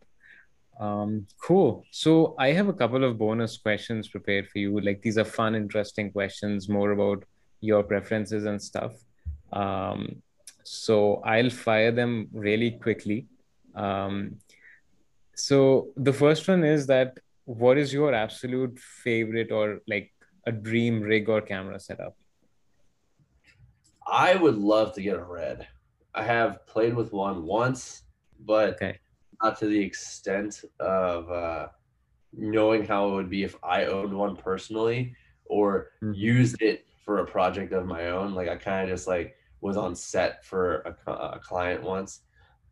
[SPEAKER 1] Um, cool. So I have a couple of bonus questions prepared for you. Like these are fun, interesting questions, more about your preferences and stuff. Um, so I'll fire them really quickly. Um, so the first one is that what is your absolute favorite or like a dream rig or camera setup?
[SPEAKER 2] I would love to get a red. I have played with one once, but
[SPEAKER 1] Okay.
[SPEAKER 2] not to the extent of uh, knowing how it would be if I owned one personally or
[SPEAKER 1] Mhm.
[SPEAKER 2] used it for a project of my own. Like I kind of just like was on set for a, a client once,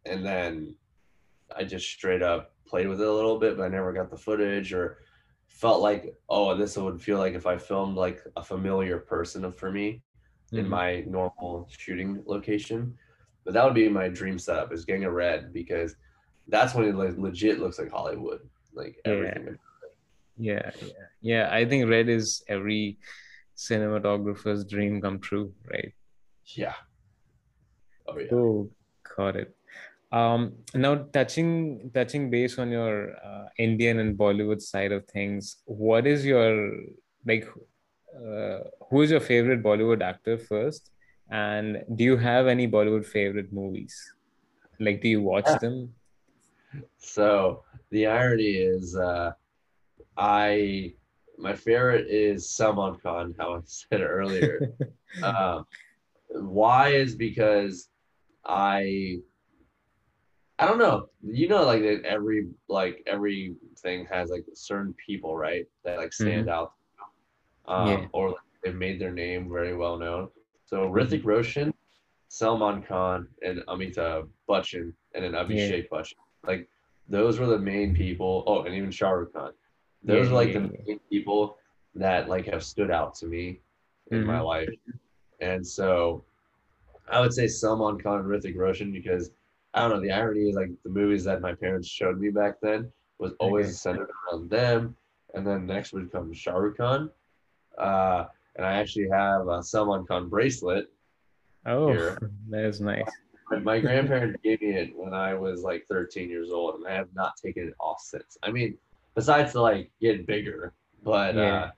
[SPEAKER 2] and then I just straight up played with it a little bit, but I never got the footage or felt like, oh, this would feel like if I filmed like a familiar person for me in
[SPEAKER 1] Mhm.
[SPEAKER 2] my normal shooting location. But that would be my dream setup is getting a red because that's when it like legit looks like Hollywood. Like
[SPEAKER 1] Yeah.
[SPEAKER 2] everything.
[SPEAKER 1] Yeah, yeah, yeah. I think red is every cinematographer's dream come true, right?
[SPEAKER 2] Yeah. Oh yeah.
[SPEAKER 1] Oh, got it. Um, now touching touching base on your uh, Indian and Bollywood side of things, what is your like? Uh, who is your favorite Bollywood actor first? And do you have any Bollywood favorite movies? Like, do you watch
[SPEAKER 2] Yeah.
[SPEAKER 1] them?
[SPEAKER 2] So the irony is uh I my favorite is Salman Khan, how I said earlier. um, why is because I I don't know. You know, like that every like everything has like certain people, right? That like stand out, um,
[SPEAKER 1] Yeah.
[SPEAKER 2] or like, they've made their name very well known. So Hrithik Roshan, Salman Khan, and Amitabh Bachchan, and then Abhishek Bachchan. Like those were the main people. Oh, and even Shah Rukh Khan. Those
[SPEAKER 1] Yeah,
[SPEAKER 2] are like
[SPEAKER 1] yeah,
[SPEAKER 2] the
[SPEAKER 1] yeah.
[SPEAKER 2] main people that like have stood out to me in my
[SPEAKER 1] Mhm.
[SPEAKER 2] life. And so I would say Salman Khan and Hrithik Roshan because I don't know. The irony is like the movies that my parents showed me back then was always
[SPEAKER 1] Okay.
[SPEAKER 2] centered around them, and then next would come Shah Rukh Khan. Uh, and I actually have a Salman Khan bracelet.
[SPEAKER 1] Oh,
[SPEAKER 2] Here.
[SPEAKER 1] that is nice.
[SPEAKER 2] My, my grandparents gave me it when I was like 13 years old, and I have not taken it off since. I mean, besides to like get bigger, but
[SPEAKER 1] Yeah.
[SPEAKER 2] uh,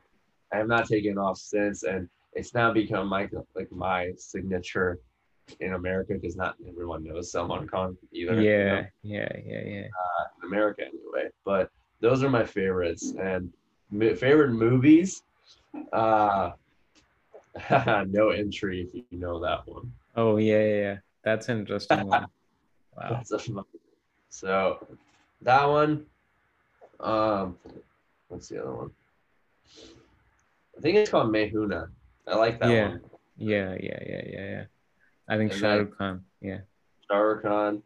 [SPEAKER 2] I have not taken it off since, and it's now become my like my signature in America because not everyone knows Salman Khan either.
[SPEAKER 1] Yeah,
[SPEAKER 2] you know?
[SPEAKER 1] yeah, yeah, yeah.
[SPEAKER 2] Uh, in America anyway. But those are my favorites and favorite movies. Uh, no entry if you know that one.
[SPEAKER 1] Oh yeah, yeah, yeah. That's an interesting one. Wow.
[SPEAKER 2] That's a fun. So that one. Um, what's the other one? I think it's called Main Hoon Na. I like that
[SPEAKER 1] Yeah.
[SPEAKER 2] one.
[SPEAKER 1] Yeah, yeah, yeah, yeah, yeah. I think
[SPEAKER 2] And
[SPEAKER 1] Shah Rukh Khan. Yeah.
[SPEAKER 2] Shah Rukh Khan,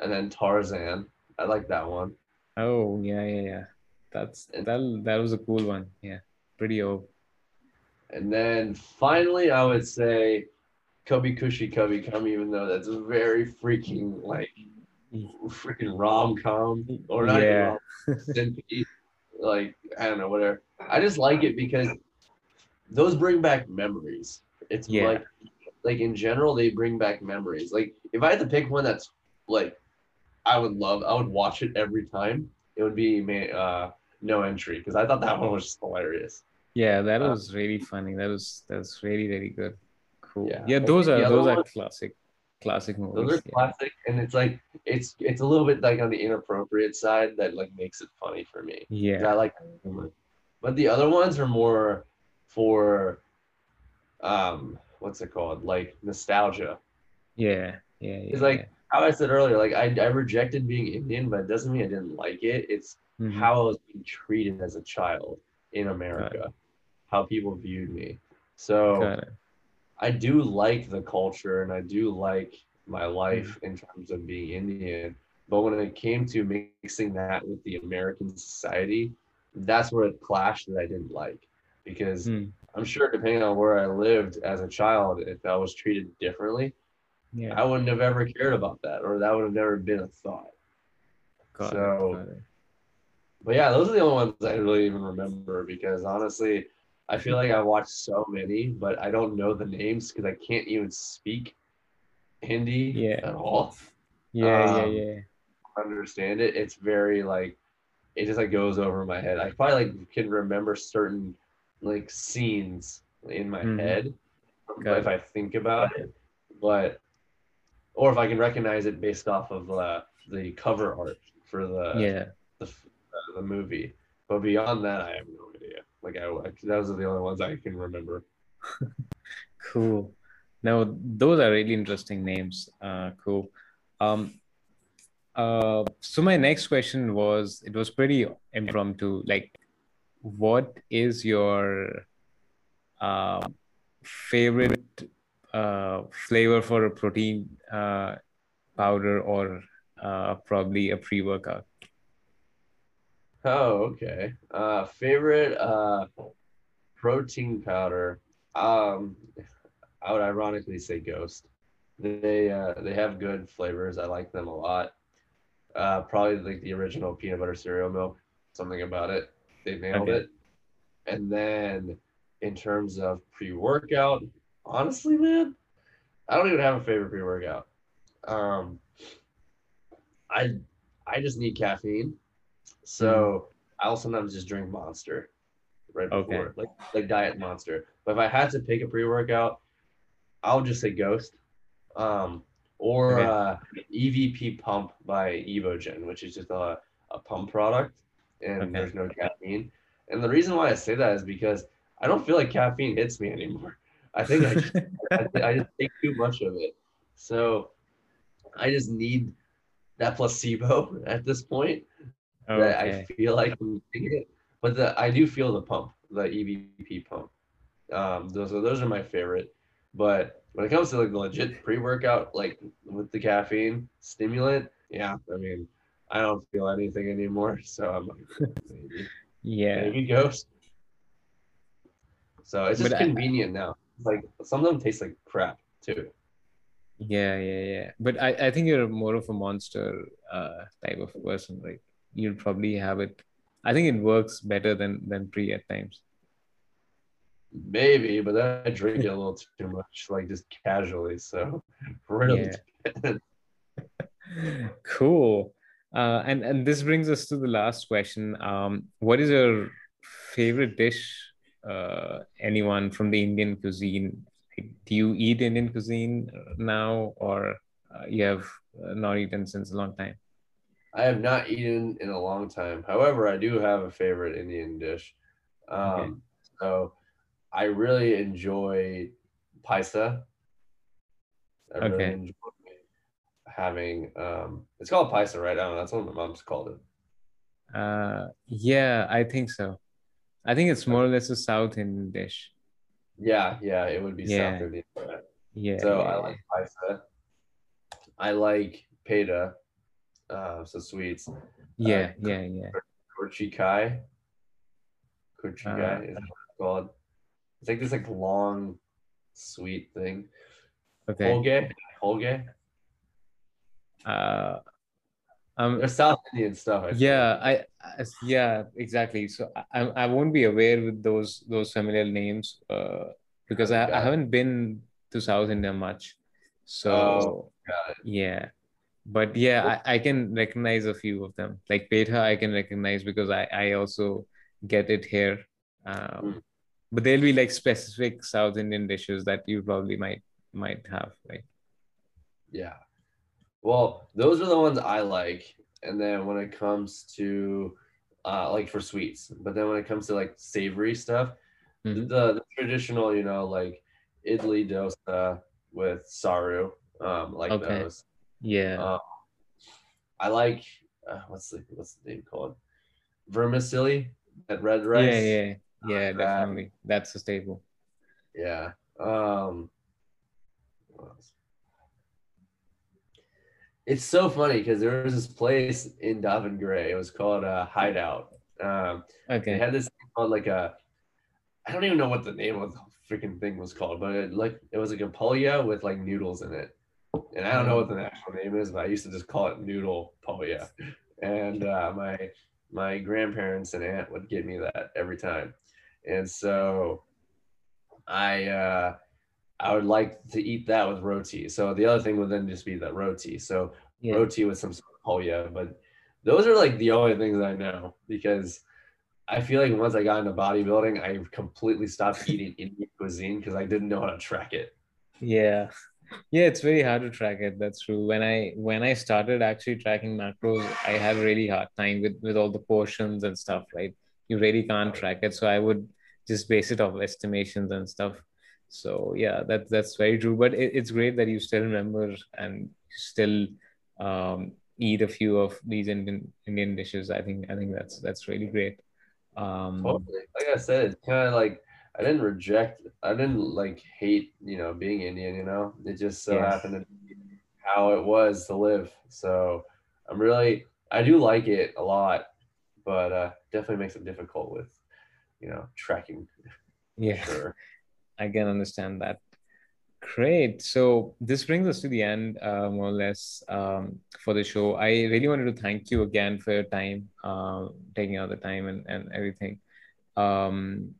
[SPEAKER 2] and then Tarzan. I like that one.
[SPEAKER 1] Oh yeah, yeah, yeah. That's
[SPEAKER 2] And-
[SPEAKER 1] that. That was a cool one. Yeah, pretty old.
[SPEAKER 2] And then finally, I would say Kabhi Khushi Kabhie Gham, even though that's a very freaking like freaking rom com or not
[SPEAKER 1] Yeah.
[SPEAKER 2] like I don't know whatever. I just like it because those bring back memories. It's
[SPEAKER 1] Yeah.
[SPEAKER 2] like like in general they bring back memories. Like if I had to pick one that's like I would love, I would watch it every time. It would be uh, no entry because I thought that one was just hilarious.
[SPEAKER 1] Yeah, that
[SPEAKER 2] Uh,
[SPEAKER 1] was really funny. That was that's really really good. Cool.
[SPEAKER 2] Yeah.
[SPEAKER 1] Yeah, those are those are classic, classic
[SPEAKER 2] Those
[SPEAKER 1] movies.
[SPEAKER 2] are classic, and it's like it's it's a little bit like on the inappropriate side that like makes it funny for me.
[SPEAKER 1] Yeah.
[SPEAKER 2] I like humor. But the other ones are more for um what's it called? Like nostalgia.
[SPEAKER 1] Yeah. Yeah. Yeah.
[SPEAKER 2] It's like how I said earlier, like I, I rejected being Indian, but it doesn't mean I didn't like it. It's
[SPEAKER 1] yeah. Mhm.
[SPEAKER 2] how I was being treated as a child in America, how people viewed me. So I do like the culture and I do like my
[SPEAKER 1] Mm.
[SPEAKER 2] life in terms of being Indian. But when it came to mixing that with the American society, that's where it clashed that I didn't like. Because
[SPEAKER 1] Hmm.
[SPEAKER 2] I'm sure depending on where I lived as a child, if I was treated differently,
[SPEAKER 1] Yeah.
[SPEAKER 2] I wouldn't have ever cared about that or that would have never been a thought.
[SPEAKER 1] Got
[SPEAKER 2] so-
[SPEAKER 1] it.
[SPEAKER 2] But yeah, those are the only ones I really even remember because honestly, I feel like I watched so many, but I don't know the names because I can't even speak Hindi
[SPEAKER 1] Yeah.
[SPEAKER 2] at all.
[SPEAKER 1] Yeah.
[SPEAKER 2] Um,
[SPEAKER 1] yeah. Yeah.
[SPEAKER 2] Understand it. It's very like it just like goes over my head. I probably like can remember certain like scenes in my
[SPEAKER 1] Mhm.
[SPEAKER 2] head
[SPEAKER 1] Got
[SPEAKER 2] if I think about it, but or if I can recognize it based off of uh, the cover art for the
[SPEAKER 1] Yeah.
[SPEAKER 2] the, uh, the movie. But beyond that, I have no. Like I, those are the only ones I can remember.
[SPEAKER 1] Cool. Now those are really interesting names. Uh, cool. Um, uh, so my next question was it was pretty impromptu. Like, what is your uh, favorite uh, flavor for a protein uh, powder or uh, probably a pre-workout?
[SPEAKER 2] Oh, okay. Uh, favorite uh, protein powder. Um, I would ironically say Ghost. They uh, they have good flavors. I like them a lot. Uh, probably like the original peanut butter cereal milk. Something about it. They nailed
[SPEAKER 1] Okay.
[SPEAKER 2] it. And then in terms of pre-workout, honestly, man, I don't even have a favorite pre-workout. Um, I I just need caffeine. So I'll sometimes just drink Monster right
[SPEAKER 1] Okay.
[SPEAKER 2] before, like like Diet Monster. But if I had to pick a pre-workout, I'll just say Ghost, um, or
[SPEAKER 1] Okay.
[SPEAKER 2] uh, EVP Pump by Evogen, which is just a, a pump product, and
[SPEAKER 1] Okay.
[SPEAKER 2] there's no caffeine. And the reason why I say that is because I don't feel like caffeine hits me anymore. I think I just, I, I just take too much of it. So I just need that placebo at this point that I feel like it. But the I do feel the pump, the EVP pump. Um, those are those are my favorite. But when it comes to like the legit pre-workout, like with the caffeine stimulant, yeah, I mean, I don't feel anything anymore. So I'm like, maybe,
[SPEAKER 1] Yeah.
[SPEAKER 2] maybe ghost. So it's just
[SPEAKER 1] But I-
[SPEAKER 2] convenient now. Like some of them taste like crap too.
[SPEAKER 1] Yeah, yeah, yeah. But I, I think you're more of a monster uh, type of person. Like you'll probably have it. I think it works better than than pre at times.
[SPEAKER 2] Maybe, but then I drink it a little too much, like just casually. So really,
[SPEAKER 1] Cool. Uh, and and this brings us to the last question. Um, what is your favorite dish? Uh, anyone from the Indian cuisine? do you eat Indian cuisine now, or uh, you have uh, not eaten since a long time?
[SPEAKER 2] I have not eaten in a long time. However, I do have a favorite Indian dish. Um, okay. So I really enjoy paisa. I okay. really enjoy having um, it's called paisa, right? I don't know. That's what my mom's called it.
[SPEAKER 1] Uh, yeah, I think so. I think it's more or less a South Indian dish.
[SPEAKER 2] Yeah, yeah, it would be yeah. South Indian. Yeah. So yeah, I like paisa. I like peda uh, so sweets.
[SPEAKER 1] Yeah, uh, yeah, yeah.
[SPEAKER 2] Karjikai. Karjikai uh, is called. It's like this like long, sweet thing. Okay. Holge. Holge.
[SPEAKER 1] Uh, um,
[SPEAKER 2] There's South Indian stuff.
[SPEAKER 1] I yeah, I, I, yeah exactly. So I I won't be aware with those those familiar names uh, because I, I haven't been to South India much. So oh, yeah, but yeah I, I can recognize a few of them like petha i can recognize because i i also get it here um, mm. but there'll be like specific south indian dishes that you probably might might have right
[SPEAKER 2] yeah well those are the ones i like and then when it comes to uh like for sweets but then when it comes to like savory stuff mm-hmm. the, the traditional you know like idli dosa with saru um like okay. those
[SPEAKER 1] yeah. Uh,
[SPEAKER 2] I like uh, what's the what's the name called? Vermicelli, that red rice.
[SPEAKER 1] Yeah, yeah, yeah, definitely. That's a staple.
[SPEAKER 2] Yeah. Um. It's so funny because there was this place in Davangere. It was called a uh, Hideout. Um, okay. It had this called like a, I don't even know what the name of the freaking thing was called, but it like it was like a polya with like noodles in it and I don't know what the actual name is, but I used to just call it noodle poya. And uh, my my grandparents and aunt would give me that every time, and so I uh, I would like to eat that with roti. So the other thing would then just be that roti. So yeah. roti with some sort of poya, but those are like the only things I know because I feel like once I got into bodybuilding, I completely stopped eating Indian cuisine because I didn't know how to track it.
[SPEAKER 1] Yeah yeah it's very hard to track it that's true. When i when i started actually tracking macros i had a really hard time with with all the portions and stuff right? You really can't track it so i would just base it off estimations and stuff. So yeah that that's very true but it, it's great that you still remember and still um, eat a few of these indian indian dishes. I think i think that's that's really great. Um
[SPEAKER 2] totally. like i said kind of like I didn't reject. I didn't like hate. You know, being Indian. You know, it just so yes. happened to be how it was to live. So I'm really. I do like it a lot, but uh, definitely makes it difficult with, you know, tracking.
[SPEAKER 1] Yeah, sure. I can understand that. Great. So this brings us to the end, uh, more or less, um, for the show. I really wanted to thank you again for your time, uh, taking out the time and, and everything. Um,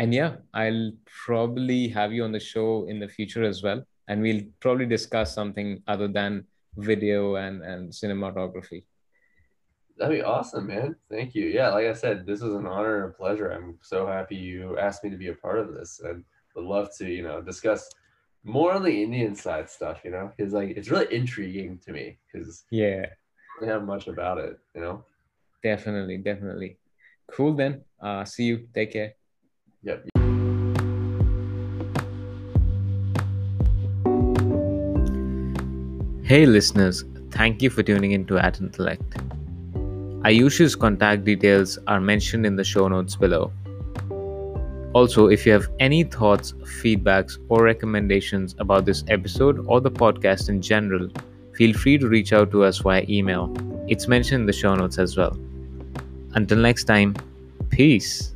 [SPEAKER 1] and yeah, I'll probably have you on the show in the future as well. And we'll probably discuss something other than video and, and cinematography.
[SPEAKER 2] That'd be awesome, man. Thank you. Yeah, like I said, this was an honor and a pleasure. I'm so happy you asked me to be a part of this and would love to, you know, discuss more on the Indian side stuff, you know, because like it's really intriguing to me because
[SPEAKER 1] yeah,
[SPEAKER 2] I don't have much about it, you know.
[SPEAKER 1] Definitely, definitely. Cool then. Uh see you. Take care.
[SPEAKER 2] Yep.
[SPEAKER 1] Hey listeners, thank you for tuning in to At Intellect. Ayush's contact details are mentioned in the show notes below. Also, if you have any thoughts, feedbacks, or recommendations about this episode or the podcast in general, feel free to reach out to us via email. It's mentioned in the show notes as well. Until next time, peace.